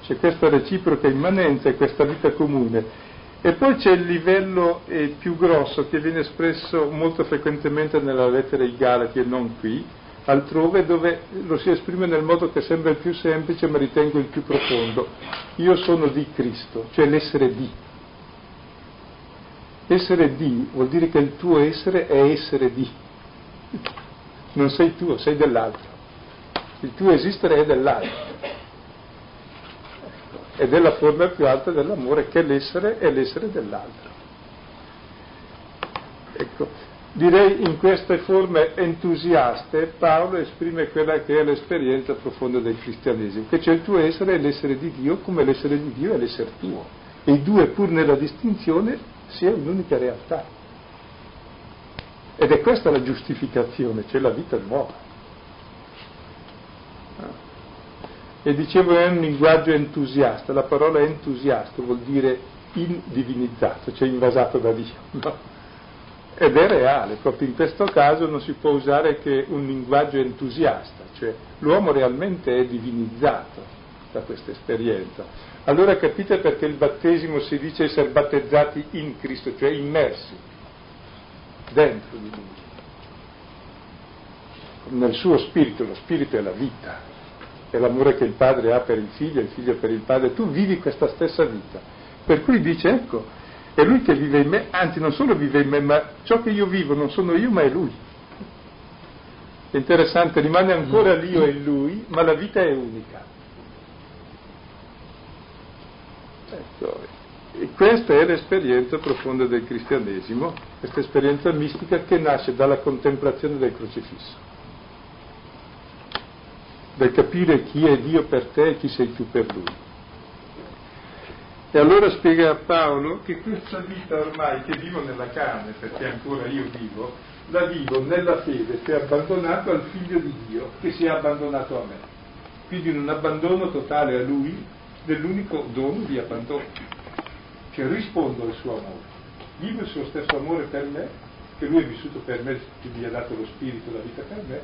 C'è questa reciproca immanenza e questa vita comune. E poi c'è il livello eh, più grosso che viene espresso molto frequentemente nella lettera ai Galati e non qui, altrove dove lo si esprime nel modo che sembra il più semplice ma ritengo il più profondo. Io sono di Cristo, cioè l'essere di. Essere di vuol dire che il tuo essere è essere di. Non sei tuo, sei dell'altro. Il tuo esistere è dell'altro. Ed è la forma più alta dell'amore che l'essere è l'essere dell'altro. Ecco, direi in queste forme entusiaste Paolo esprime quella che è l'esperienza profonda del cristianesimo, che c'è il tuo essere è l'essere di Dio come l'essere di Dio è l'essere tuo. E i due, pur nella distinzione, sia un'unica realtà. Ed è questa la giustificazione, c'è la vita nuova. E dicevo è un linguaggio entusiasta, la parola entusiasta vuol dire indivinizzato, cioè invasato da Dio. No? Ed è reale, proprio in questo caso non si può usare che un linguaggio entusiasta, cioè l'uomo realmente è divinizzato da questa esperienza. Allora capite perché il battesimo si dice essere battezzati in Cristo, cioè immersi dentro di Lui, nel suo spirito, lo spirito è la vita, è l'amore che il padre ha per il figlio, il figlio per il padre, tu vivi questa stessa vita. Per cui dice, ecco, è lui che vive in me, anzi non solo vive in me, ma ciò che io vivo non sono io, ma è lui. È interessante, rimane ancora l'io e lui, ma la vita è unica. Ecco, e questa è l'esperienza profonda del cristianesimo, questa esperienza mistica che nasce dalla contemplazione del crocifisso, dal capire chi è Dio per te e chi sei tu per lui. E allora spiega a Paolo che questa vita ormai che vivo nella carne, perché ancora io vivo, la vivo nella fede che è abbandonato al figlio di Dio che si è abbandonato a me. Quindi in un abbandono totale a lui dell'unico dono di abbandono. Cioè rispondo al suo amore. Vivo il suo stesso amore per me, che lui è vissuto per me, che mi ha dato lo spirito, la vita per me,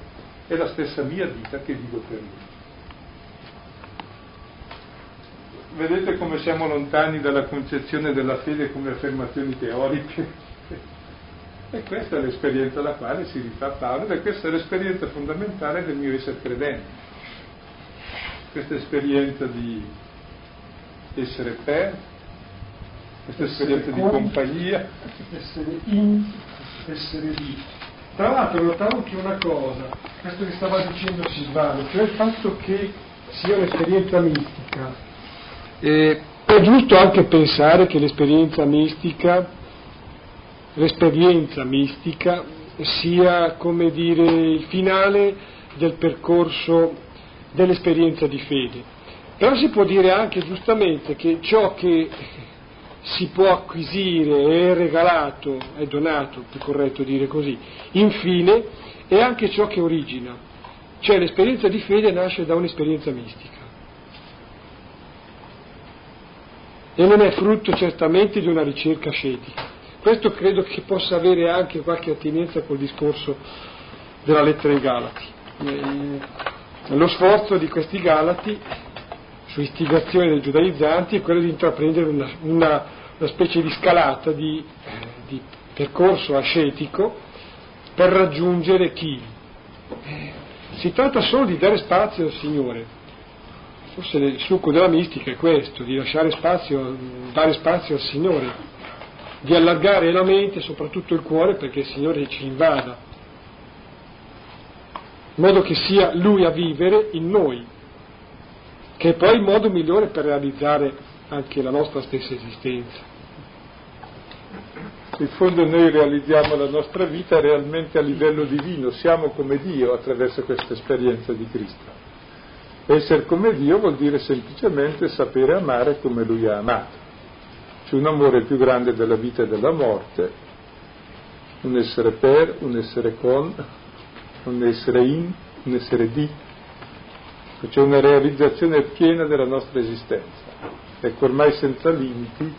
è la stessa mia vita che vivo per lui. vedete come siamo lontani dalla concezione della fede come affermazioni teoriche. E questa è l'esperienza alla quale si rifà Paolo e questa è l'esperienza fondamentale del mio essere credente. Questa esperienza di essere per, questa esperienza di compagnia. Essere in, essere di. Tra l'altro notavo anche una cosa, questo che stava dicendo Silvano, cioè il fatto che sia un'esperienza mistica e è giusto anche pensare che l'esperienza mistica, l'esperienza mistica sia, come dire, il finale del percorso dell'esperienza di fede. Però si può dire anche giustamente che ciò che si può acquisire è regalato, è donato, più corretto dire così, infine è anche ciò che origina. Cioè l'esperienza di fede nasce da un'esperienza mistica. e non è frutto certamente di una ricerca scetica. Questo credo che possa avere anche qualche attinenza col discorso della lettera ai Galati. Eh, lo sforzo di questi Galati, su istigazione dei giudaizzanti, è quello di intraprendere una, una, una specie di scalata, di, di, percorso ascetico per raggiungere chi? Eh, si tratta solo di dare spazio al Signore, Forse il succo della mistica è questo, di lasciare spazio, dare spazio al Signore, di allargare la mente e soprattutto il cuore perché il Signore ci invada, in modo che sia Lui a vivere in noi, che è poi il modo migliore per realizzare anche la nostra stessa esistenza. In fondo noi realizziamo la nostra vita realmente a livello divino, siamo come Dio attraverso questa esperienza di Cristo. Essere come Dio vuol dire semplicemente sapere amare come Lui ha amato. C'è un amore più grande della vita e della morte, un essere per, un essere con, un essere in, un essere di. C'è una realizzazione piena della nostra esistenza, ecco ormai senza limiti,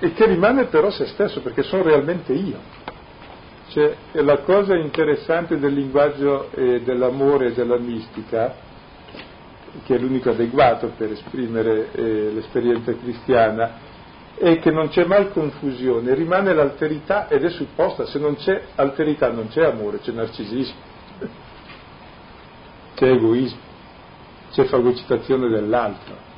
e che rimane però se stesso, perché sono realmente io. Cioè, la cosa interessante del linguaggio eh, dell'amore e della mistica, che è l'unico adeguato per esprimere eh, l'esperienza cristiana, è che non c'è mai confusione, rimane l'alterità ed è supposta, se non c'è alterità non c'è amore, c'è narcisismo, c'è egoismo, c'è fagocitazione dell'altro.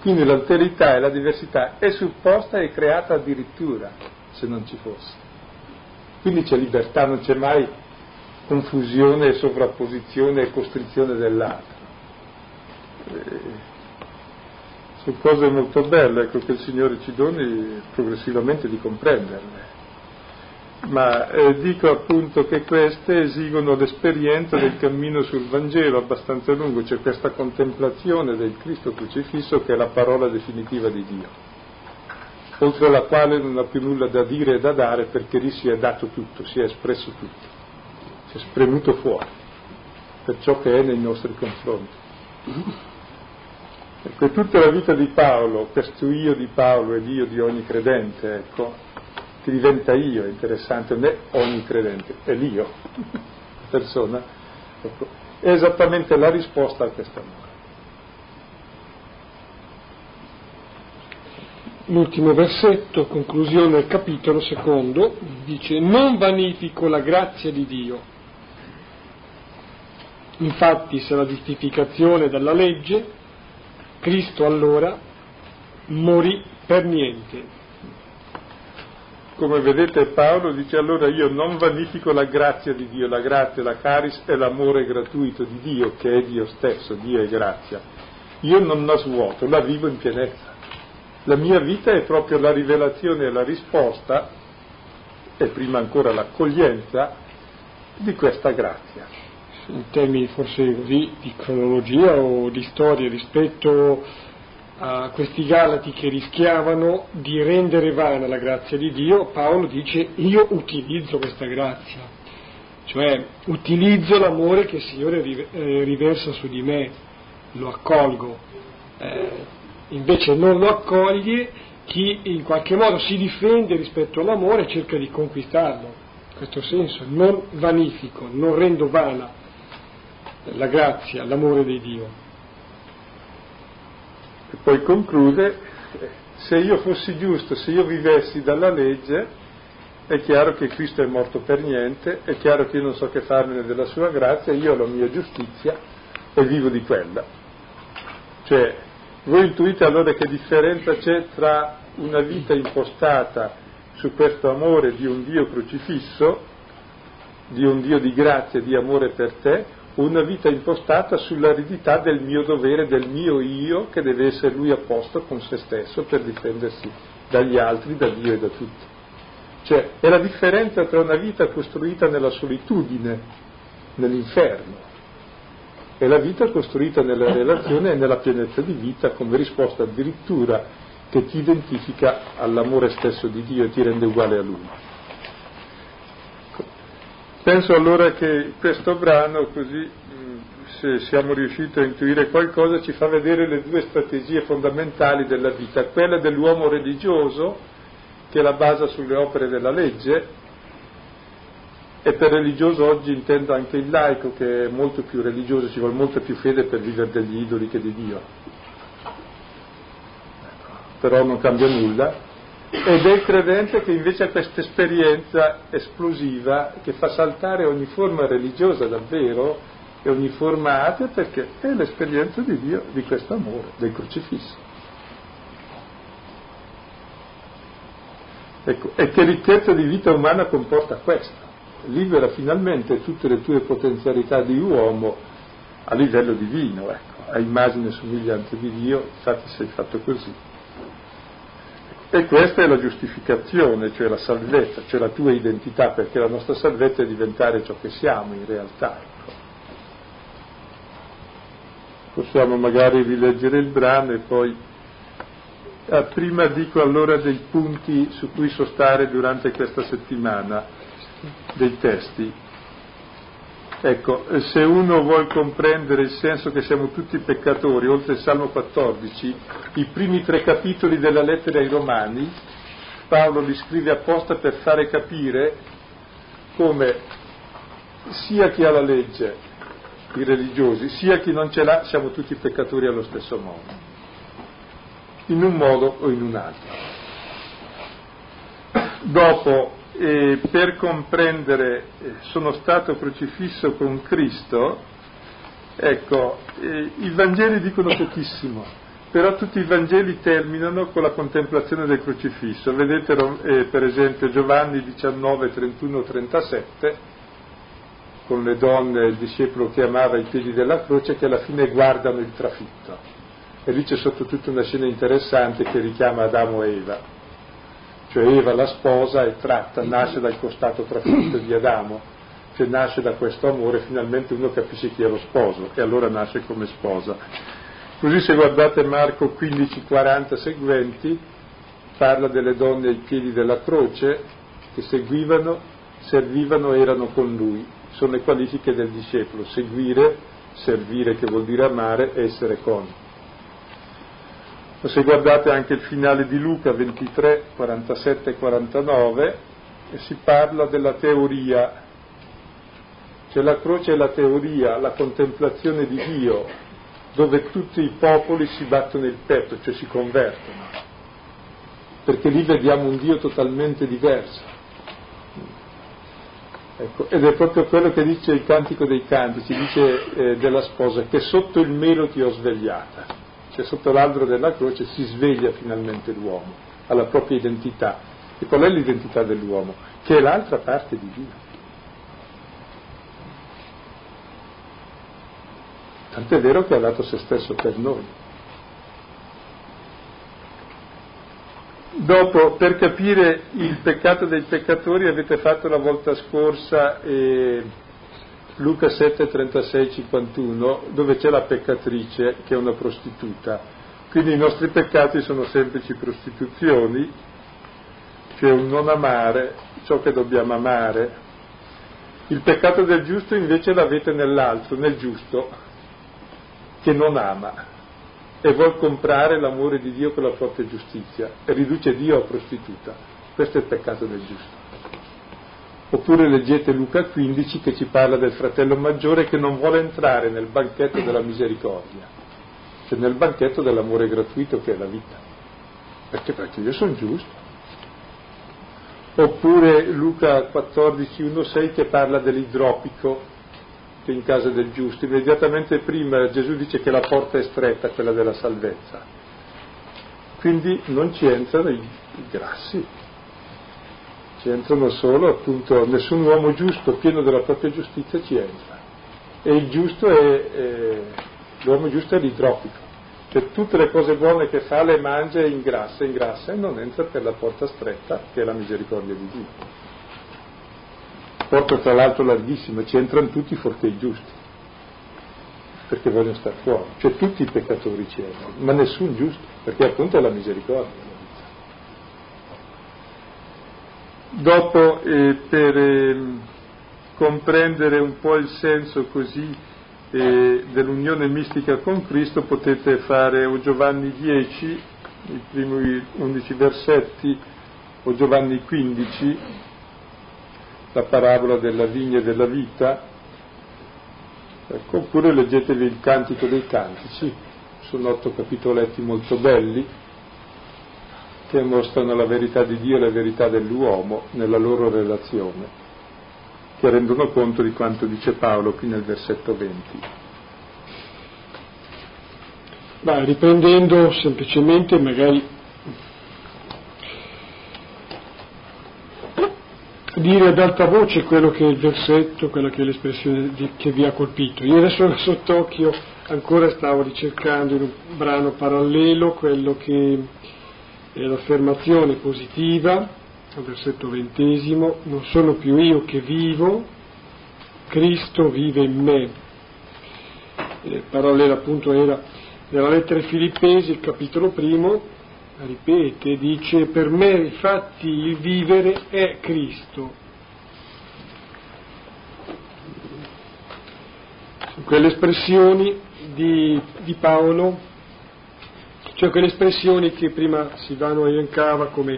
Quindi l'alterità e la diversità è supposta e creata addirittura se non ci fosse. Quindi c'è libertà, non c'è mai confusione, sovrapposizione e costrizione dell'altro. Eh, sono cose molto belle, ecco che il Signore ci doni progressivamente di comprenderle. Ma eh, dico appunto che queste esigono l'esperienza del cammino sul Vangelo abbastanza lungo, cioè questa contemplazione del Cristo crocifisso che è la parola definitiva di Dio, oltre alla quale non ha più nulla da dire e da dare perché lì si è dato tutto, si è espresso tutto, si è spremuto fuori per ciò che è nei nostri confronti. Ecco, tutta la vita di Paolo, questo io di Paolo e l'io di ogni credente, ecco, ti diventa io, interessante, non è ogni credente, è l'io, la persona, ecco, è esattamente la risposta a questo amore. L'ultimo versetto, conclusione del capitolo secondo, dice non vanifico la grazia di Dio. Infatti se la giustificazione dalla legge, Cristo allora morì per niente come vedete Paolo dice allora io non vanifico la grazia di Dio, la grazia, la caris è l'amore gratuito di Dio che è Dio stesso, Dio è grazia. Io non la svuoto, la vivo in pienezza. La mia vita è proprio la rivelazione e la risposta, e prima ancora l'accoglienza, di questa grazia. In termini forse così di cronologia o di storia rispetto a questi Galati che rischiavano di rendere vana la grazia di Dio, Paolo dice io utilizzo questa grazia, cioè utilizzo l'amore che il Signore eh, riversa su di me, lo accolgo. Eh, invece non lo accoglie chi in qualche modo si difende rispetto all'amore e cerca di conquistarlo. In questo senso non vanifico, non rendo vana la grazia, l'amore di Dio. E poi conclude, se io fossi giusto, se io vivessi dalla legge, è chiaro che Cristo è morto per niente, è chiaro che io non so che farmene della sua grazia, io ho la mia giustizia e vivo di quella. Cioè, voi intuite allora che differenza c'è tra una vita impostata su questo amore di un Dio crocifisso, di un Dio di grazia e di amore per te, una vita impostata sull'aridità del mio dovere, del mio io, che deve essere lui a posto con se stesso per difendersi dagli altri, da Dio e da tutti. Cioè, è la differenza tra una vita costruita nella solitudine, nell'inferno, e la vita costruita nella relazione e nella pienezza di vita come risposta addirittura che ti identifica all'amore stesso di Dio e ti rende uguale a Lui. Penso allora che questo brano, così mm, se siamo riusciti a intuire qualcosa, ci fa vedere le due strategie fondamentali della vita, quella dell'uomo religioso, che la basa sulle opere della legge, e per religioso oggi intendo anche il laico, che è molto più religioso, ci vuole molta più fede per vivere degli idoli che di Dio. Però non cambia nulla, ed è il credente che invece ha questa esperienza esplosiva che fa saltare ogni forma religiosa davvero e ogni forma atea perché è l'esperienza di Dio di questo amore, del crocifisso. Ecco, e che ricchezza di vita umana comporta questo? Libera finalmente tutte le tue potenzialità di uomo a livello divino, ecco, a immagine e somiglianza di Dio, infatti sei fatto così. E questa è la giustificazione, cioè la salvezza, cioè la tua identità, perché la nostra salvezza è diventare ciò che siamo in realtà. Ecco. Possiamo magari rileggere il brano e poi ah, prima dico allora dei punti su cui sostare durante questa settimana, dei testi. Ecco, se uno vuole comprendere il senso che siamo tutti peccatori, oltre il Salmo 14, i primi tre capitoli della lettera ai Romani, Paolo li scrive apposta per fare capire come sia chi ha la legge, i religiosi, sia chi non ce l'ha, siamo tutti peccatori allo stesso modo, in un modo o in un altro. Dopo eh, per comprendere eh, sono stato crocifisso con Cristo, ecco, eh, i Vangeli dicono pochissimo, però tutti i Vangeli terminano con la contemplazione del crocifisso. Vedete eh, per esempio Giovanni 19, 31, 37, con le donne, il discepolo che amava i piedi della croce, che alla fine guardano il trafitto. E lì c'è sotto tutta una scena interessante che richiama Adamo e Eva cioè Eva la sposa è tratta, nasce dal costato trafitto di Adamo, cioè nasce da questo amore, finalmente uno capisce chi è lo sposo e allora nasce come sposa. Così se guardate Marco 15, 40 seguenti, parla delle donne ai piedi della croce che seguivano, servivano, erano con lui. Sono le qualifiche del discepolo, seguire, servire che vuol dire amare, essere con. Se guardate anche il finale di Luca 23, 47 e 49, si parla della teoria, cioè la croce è la teoria, la contemplazione di Dio, dove tutti i popoli si battono il petto, cioè si convertono, perché lì vediamo un Dio totalmente diverso. Ecco, ed è proprio quello che dice il Cantico dei Cantici, dice eh, della sposa, che sotto il melo ti ho svegliata cioè sotto l'albero della croce si sveglia finalmente l'uomo alla propria identità. E qual è l'identità dell'uomo? Che è l'altra parte di Dio. Tant'è vero che ha dato se stesso per noi. Dopo, per capire il peccato dei peccatori, avete fatto la volta scorsa eh, Luca 7, 36, 51, dove c'è la peccatrice che è una prostituta. Quindi i nostri peccati sono semplici prostituzioni, cioè un non amare ciò che dobbiamo amare. Il peccato del giusto invece l'avete nell'altro, nel giusto, che non ama e vuol comprare l'amore di Dio con la propria giustizia e riduce Dio a prostituta. Questo è il peccato del giusto. Oppure leggete Luca 15 che ci parla del fratello maggiore che non vuole entrare nel banchetto della misericordia, cioè nel banchetto dell'amore gratuito che è la vita. Perché? Perché io sono giusto. Oppure Luca 14, 1, 6 che parla dell'idropico che è in casa del giusto. Immediatamente prima Gesù dice che la porta è stretta, quella della salvezza. Quindi non ci entrano i, i grassi, ci entrano solo appunto nessun uomo giusto, pieno della propria giustizia ci entra. E il giusto è, è l'uomo giusto è l'idropico, cioè tutte le cose buone che fa le mangia e ingrassa, ingrassa e non entra per la porta stretta che è la misericordia di Dio. Porta tra l'altro larghissima, ci entrano tutti fuorché i giusti, perché vogliono stare fuori, cioè tutti i peccatori ci entrano, ma nessun giusto, perché appunto è la misericordia. Dopo, eh, per eh, comprendere un po' il senso così eh, dell'unione mistica con Cristo, potete fare o Giovanni 10, i primi 11 versetti, o Giovanni 15, la parabola della vigna e della vita, ecco, oppure leggetevi il Cantico dei Cantici, sono otto capitoletti molto belli che mostrano la verità di Dio e la verità dell'uomo nella loro relazione, che rendono conto di quanto dice Paolo qui nel versetto 20. Ma riprendendo semplicemente magari dire ad alta voce quello che è il versetto, quella che è l'espressione di, che vi ha colpito. Io adesso sott'occhio ancora stavo ricercando in un brano parallelo quello che l'affermazione positiva, al versetto ventesimo, non sono più io che vivo, Cristo vive in me. Il parallelo appunto era nella lettera ai Filippesi, il capitolo primo, ripete, dice, per me infatti il vivere è Cristo. Quelle espressioni di, di Paolo cioè quelle espressioni che prima Silvano elencava come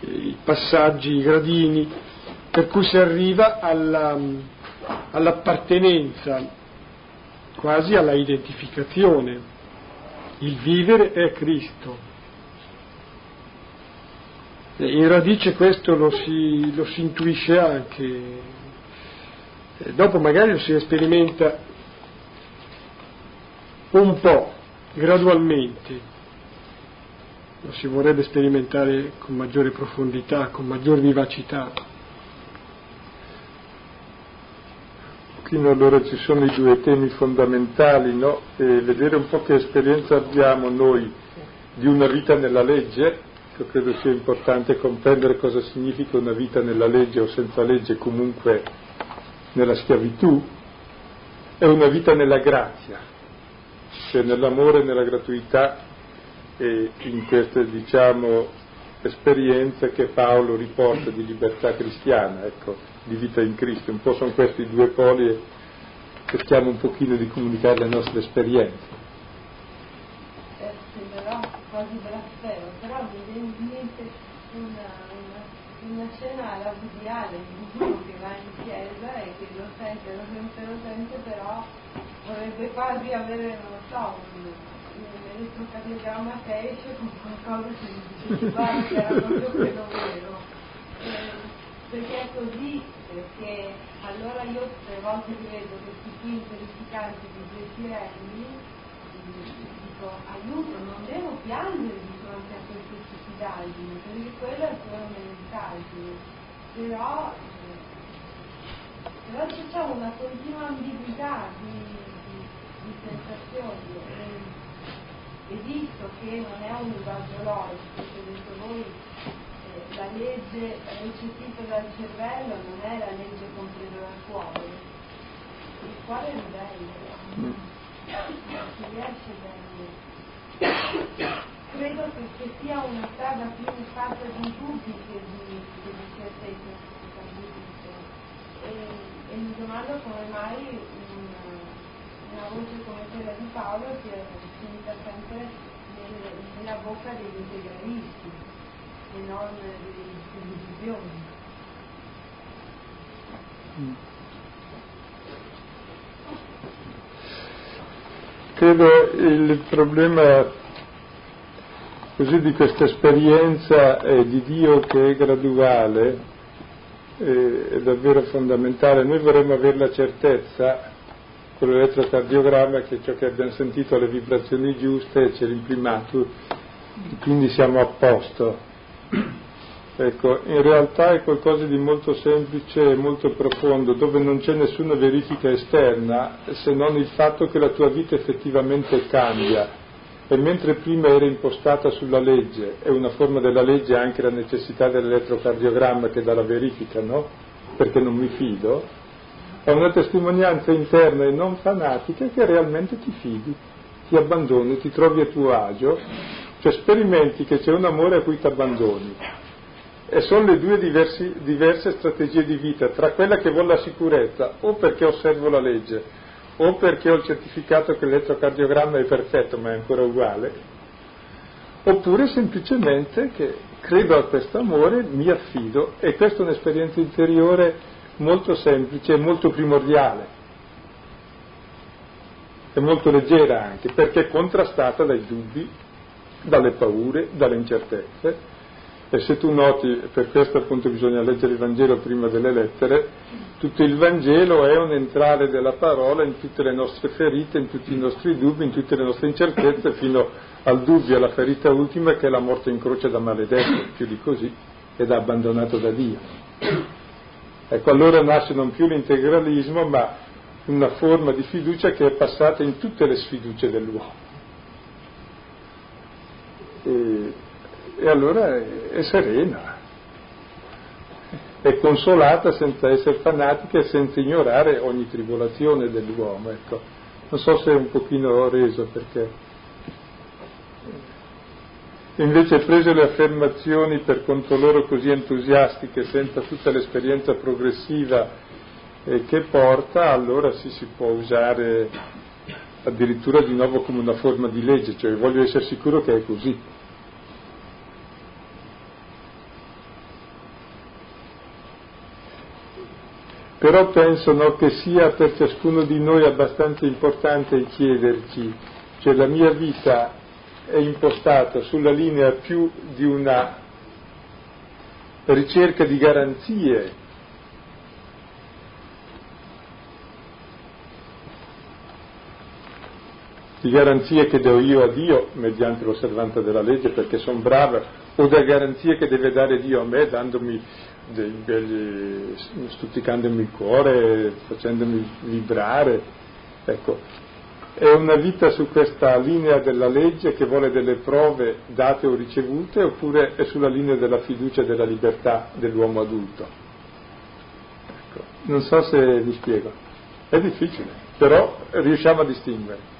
eh, i passaggi, i gradini, per cui si arriva alla, all'appartenenza, quasi alla identificazione. Il vivere è Cristo. In radice questo lo si, lo si intuisce anche, dopo magari lo si sperimenta un po', gradualmente, lo si vorrebbe sperimentare con maggiore profondità, con maggior vivacità. Quindi allora ci sono i due temi fondamentali, no? E vedere un po' che esperienza abbiamo noi di una vita nella legge Ecco, credo sia importante comprendere cosa significa una vita nella legge o senza legge, comunque nella schiavitù, è una vita nella grazia, cioè nell'amore e nella gratuità e in queste, diciamo, esperienze che Paolo riporta di libertà cristiana, ecco, di vita in Cristo. Un po' sono questi due poli e cerchiamo un pochino di comunicare le nostre esperienze. Eh, sembrerò quasi blasfemo, però mi viene in mente una, una, una scena alla Budiale di uno che va in chiesa e che lo sente, lo sente, lo sente, però vorrebbe quasi avere, non lo so, un, l'elettrocardiogramma che esce con qualcosa che mi dice guarda che era proprio quello vero. Eh, perché è così, perché allora io le volte che vedo questi film terrificanti di Jessie Randy dico aiuto, non devo piangere di fronte a queste stupidaggini, perché quella è solo un'indagine, però, eh, però c'è una continua ambiguità di, di, di sensazioni. E, visto che non è un linguaggio logico, perché detto voi eh, la legge recepita dal cervello non è la legge compresa dal cuore, il cuore è bello, non si riesce bene. Credo che, che, sia una strada più fatta di dubbi che di, che di certezze e, e mi domando come mai una voce come quella di Paolo sia finita sempre nel, nella bocca degli integralisti e non delle divisioni. Credo il problema così di questa esperienza eh, di Dio che è graduale eh, è davvero fondamentale. Noi vorremmo avere la certezza con l'elettrocardiogramma che ciò che abbiamo sentito le vibrazioni giuste c'è l'imprimato, quindi siamo a posto. Ecco, in realtà è qualcosa di molto semplice e molto profondo, dove non c'è nessuna verifica esterna se non il fatto che la tua vita effettivamente cambia. E mentre prima era impostata sulla legge, è una forma della legge anche la necessità dell'elettrocardiogramma che dà la verifica, no? Perché non mi fido, è una testimonianza interna e non fanatica che realmente ti fidi, ti abbandoni, ti trovi a tuo agio, cioè sperimenti che c'è un amore a cui ti abbandoni. E sono le due diversi, diverse strategie di vita, tra quella che vuole la sicurezza, o perché osservo la legge, o perché ho il certificato che l'elettrocardiogramma è perfetto ma è ancora uguale, oppure semplicemente che credo a questo amore, mi affido e questa è un'esperienza interiore molto semplice e molto primordiale e molto leggera anche, perché è contrastata dai dubbi, dalle paure, dalle incertezze. E se tu noti, per questo appunto bisogna leggere il Vangelo prima delle lettere, tutto il Vangelo è un entrare della parola in tutte le nostre ferite, in tutti i nostri dubbi, in tutte le nostre incertezze, fino al dubbio, alla ferita ultima che è la morte in croce da maledetto, più di così, ed abbandonato da Dio. Ecco, allora nasce non più l'integralismo, ma una forma di fiducia che è passata in tutte le sfiducie dell'uomo. E, e allora è, è, serena, è consolata senza essere fanatica e senza ignorare ogni tribolazione dell'uomo. Ecco. Non so se è un pochino reso perché invece prese le affermazioni per conto loro così entusiastiche senza tutta l'esperienza progressiva eh, che porta, allora sì si può usare addirittura di nuovo come una forma di legge, cioè voglio essere sicuro che è così. Però penso no, che sia per ciascuno di noi abbastanza importante chiederci, cioè la mia vita è impostato sulla linea più di una ricerca di garanzie di garanzie che do io a Dio mediante l'osservanza della legge perché sono brava, o da garanzie che deve dare Dio a me dandomi dei belli, stuzzicandomi il cuore, facendomi vibrare. Ecco, È una vita su questa linea della legge che vuole delle prove date o ricevute oppure è sulla linea della fiducia e della libertà dell'uomo adulto? Ecco, non so se vi spiego. È difficile, però riusciamo a distinguere.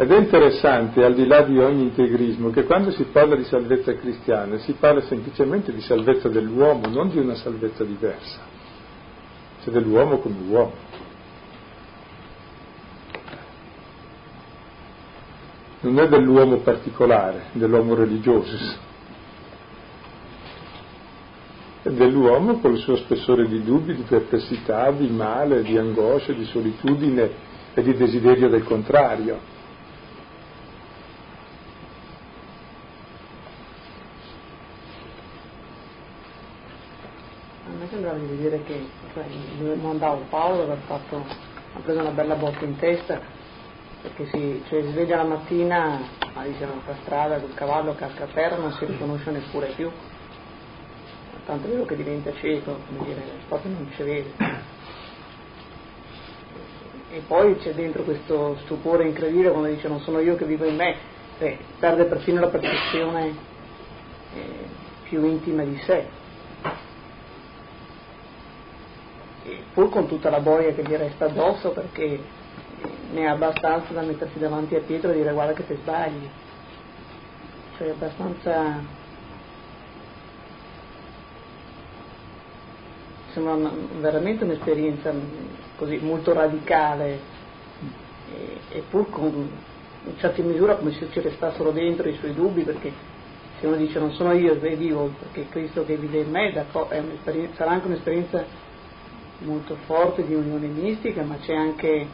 Ed è interessante, al di là di ogni integrismo, che quando si parla di salvezza cristiana si parla semplicemente di salvezza dell'uomo, non di una salvezza diversa, cioè dell'uomo come uomo. Non è dell'uomo particolare, dell'uomo religioso, è dell'uomo con il suo spessore di dubbi, di perplessità, di male, di angoscia, di solitudine e di desiderio del contrario. Sembrava di vedere che cioè, mandavo Paolo aver fatto, ha preso una bella botta in testa perché si, cioè, si sveglia la mattina, ma dicevano per strada col cavallo casca a terra non si riconosce neppure più. Tanto è vero che diventa cieco, come dire, proprio non ci vede. E poi c'è dentro questo stupore incredibile quando dice non sono io che vivo in me, Beh, perde perfino la percezione eh, più intima di sé. Pur con tutta la boia che gli resta addosso perché ne ha abbastanza da mettersi davanti a Pietro e dire guarda che ti sbagli. Cioè abbastanza... Sembra una, veramente un'esperienza così molto radicale e, e pur con in certa misura come se ci restassero dentro i suoi dubbi perché se uno dice non sono io che vivo perché Cristo che vive in me sarà anche un'esperienza molto forte di unione mistica, ma c'è anche,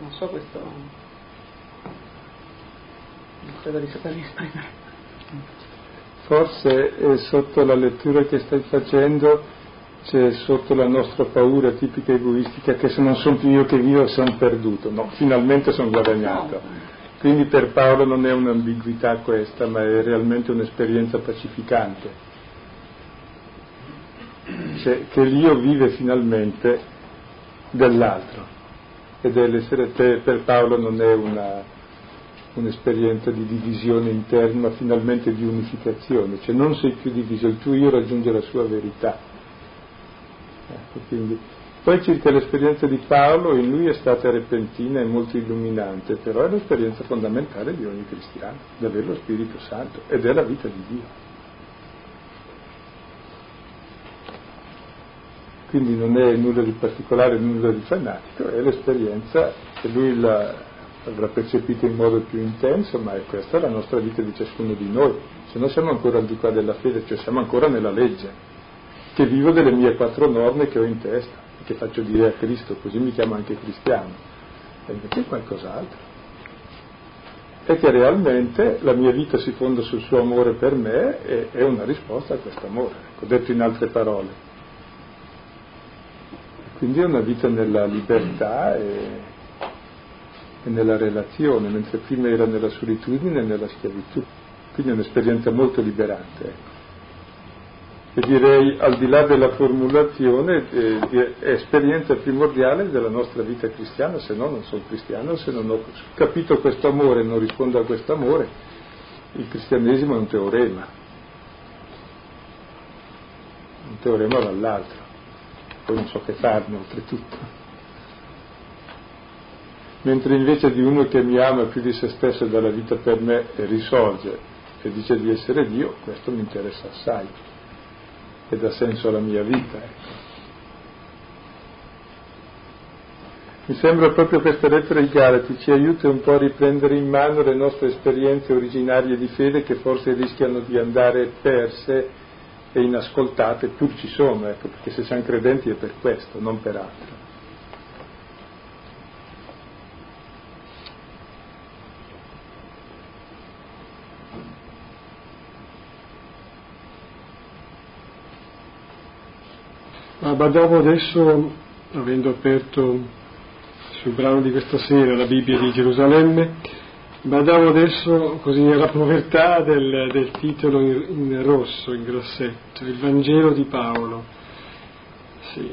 non so questo, non credo di saper esprimere. Forse eh, sotto la lettura che stai facendo c'è sotto la nostra paura tipica egoistica che se non sono più io che vivo sono perduto, no, finalmente sono guadagnato. Quindi per Paolo non è un'ambiguità questa, ma è realmente un'esperienza pacificante cioè, che l'io vive finalmente dell'altro ed è l'essere te per Paolo non è una, un'esperienza di divisione interna ma finalmente di unificazione, cioè non sei più diviso, il tuo io raggiunge la sua verità. Ecco, quindi. Poi circa l'esperienza di Paolo, in lui è stata repentina e molto illuminante, però è l'esperienza fondamentale di ogni cristiano, di avere lo Spirito Santo ed è la vita di Dio. Quindi non è nulla di particolare, nulla di fanatico, è l'esperienza che lui la, avrà percepita in modo più intenso, ma è questa la nostra vita di ciascuno di noi, se no siamo ancora al di qua della fede, cioè siamo ancora nella legge, che vivo delle mie quattro norme che ho in testa, che faccio dire a Cristo, così mi chiamo anche cristiano, e invece è qualcos'altro. È che realmente la mia vita si fonda sul suo amore per me e è una risposta a questo amore, ecco, detto in altre parole. Quindi è una vita nella libertà e, e nella relazione, mentre prima era nella solitudine e nella schiavitù. Quindi è un'esperienza molto liberante. Ecco. E direi, al di là della formulazione, eh, è esperienza primordiale della nostra vita cristiana, se no non sono cristiano, se non ho capito questo amore e non rispondo a questo amore, il cristianesimo è un teorema, un teorema dall'altro poi non so che farne oltretutto. Mentre invece di uno che mi ama più di se stesso e dà la vita per me e risorge e dice di essere Dio, questo mi interessa assai e dà senso alla mia vita. Ecco. Mi sembra proprio questa lettera ai Galati ci aiuta un po' a riprendere in mano le nostre esperienze originarie di fede che forse rischiano di andare perse e inascoltate pur ci sono, ecco, perché se siamo credenti è per questo, non per altro. Ma badavo adesso, avendo aperto sul brano di questa sera la Bibbia di Gerusalemme, Badavo adesso così alla povertà del, del titolo in, in, rosso, in grossetto, il Vangelo di Paolo. Sì,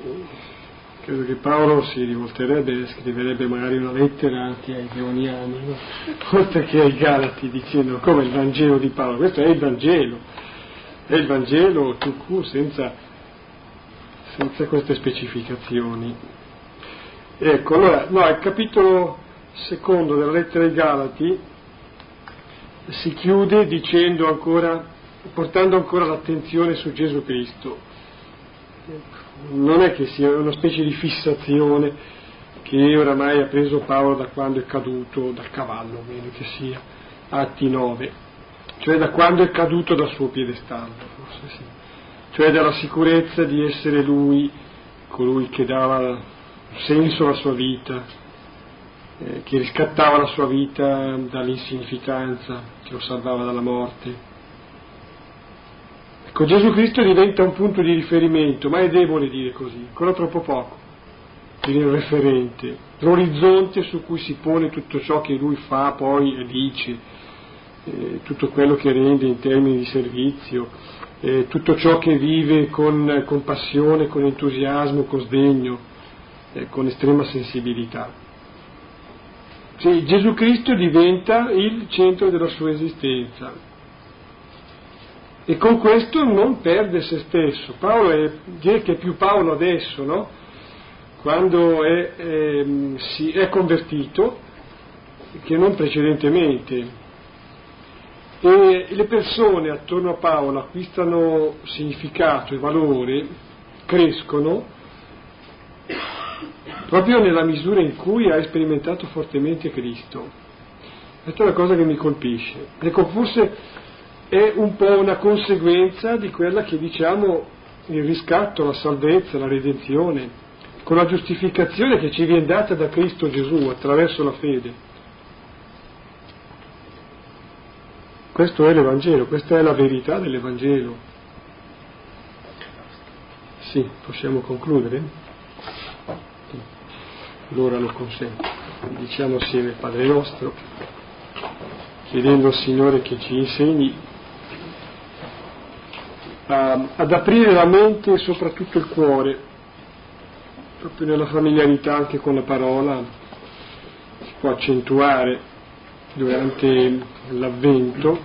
credo che Paolo si rivolterebbe e scriverebbe magari una lettera anche ai leoniani, no? oltre che ai Galati, dicendo come il Vangelo di Paolo. Questo è il Vangelo, è il Vangelo tu senza, senza queste specificazioni. Ecco, allora, no, il capitolo secondo della lettera ai Galati si chiude dicendo ancora, portando ancora l'attenzione su Gesù Cristo. Non è che sia una specie di fissazione che oramai ha preso Paolo da quando è caduto dal cavallo, meno che sia, Atti 9, cioè da quando è caduto dal suo piedestallo, forse sì, cioè dalla sicurezza di essere lui colui che dava senso alla sua vita, eh, che riscattava la sua vita dall'insignificanza, che lo salvava dalla morte. Ecco, Gesù Cristo diventa un punto di riferimento, ma è debole dire così, ancora troppo poco, dire il referente, l'orizzonte su cui si pone tutto ciò che lui fa poi e dice, eh, tutto quello che rende in termini di servizio, eh, tutto ciò che vive con, con passione, con entusiasmo, con sdegno, eh, con estrema sensibilità. Cioè, Gesù Cristo diventa il centro della sua esistenza e con questo non perde se stesso. Paolo è, direi che è più Paolo adesso, no? quando è, è, si è convertito, che non precedentemente. E le persone attorno a Paolo acquistano significato e valore, crescono proprio nella misura in cui ha sperimentato fortemente Cristo. Questa è la cosa che mi colpisce. Ecco, forse è un po' una conseguenza di quella che diciamo il riscatto, la salvezza, la redenzione, con la giustificazione che ci viene data da Cristo Gesù attraverso la fede. Questo è l'Evangelo, questa è la verità dell'Evangelo. Sì, possiamo concludere? L'ora lo consente. Diciamo assieme Padre nostro, chiedendo al Signore che ci insegni a, ad aprire la mente e soprattutto il cuore, proprio nella familiarità anche con la parola, si può accentuare durante l'avvento,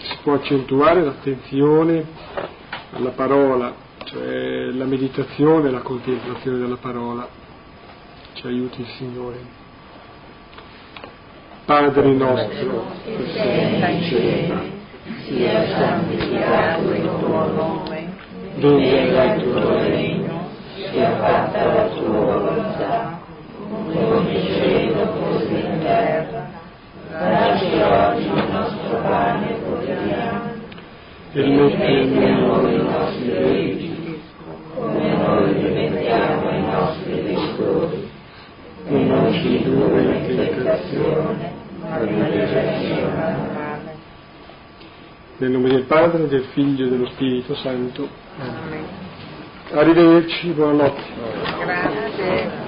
si può accentuare l'attenzione alla parola, cioè la meditazione, la contemplazione della parola ci aiuti il Signore. Padre nostro, che sei in cielo, sia santificato il tuo nome, venga il tuo regno, sia fatta la tua volontà, come in cielo così in terra. Dacci oggi il nostro pane quotidiano e metti in noi i nostri debiti, come noi rimettiamo i nostri debitori e non ci indurre in tentazione, ma liberaci dal male. Nel nome del Padre, del Figlio e dello Spirito Santo. Amen. Arrivederci, buonanotte. Grazie.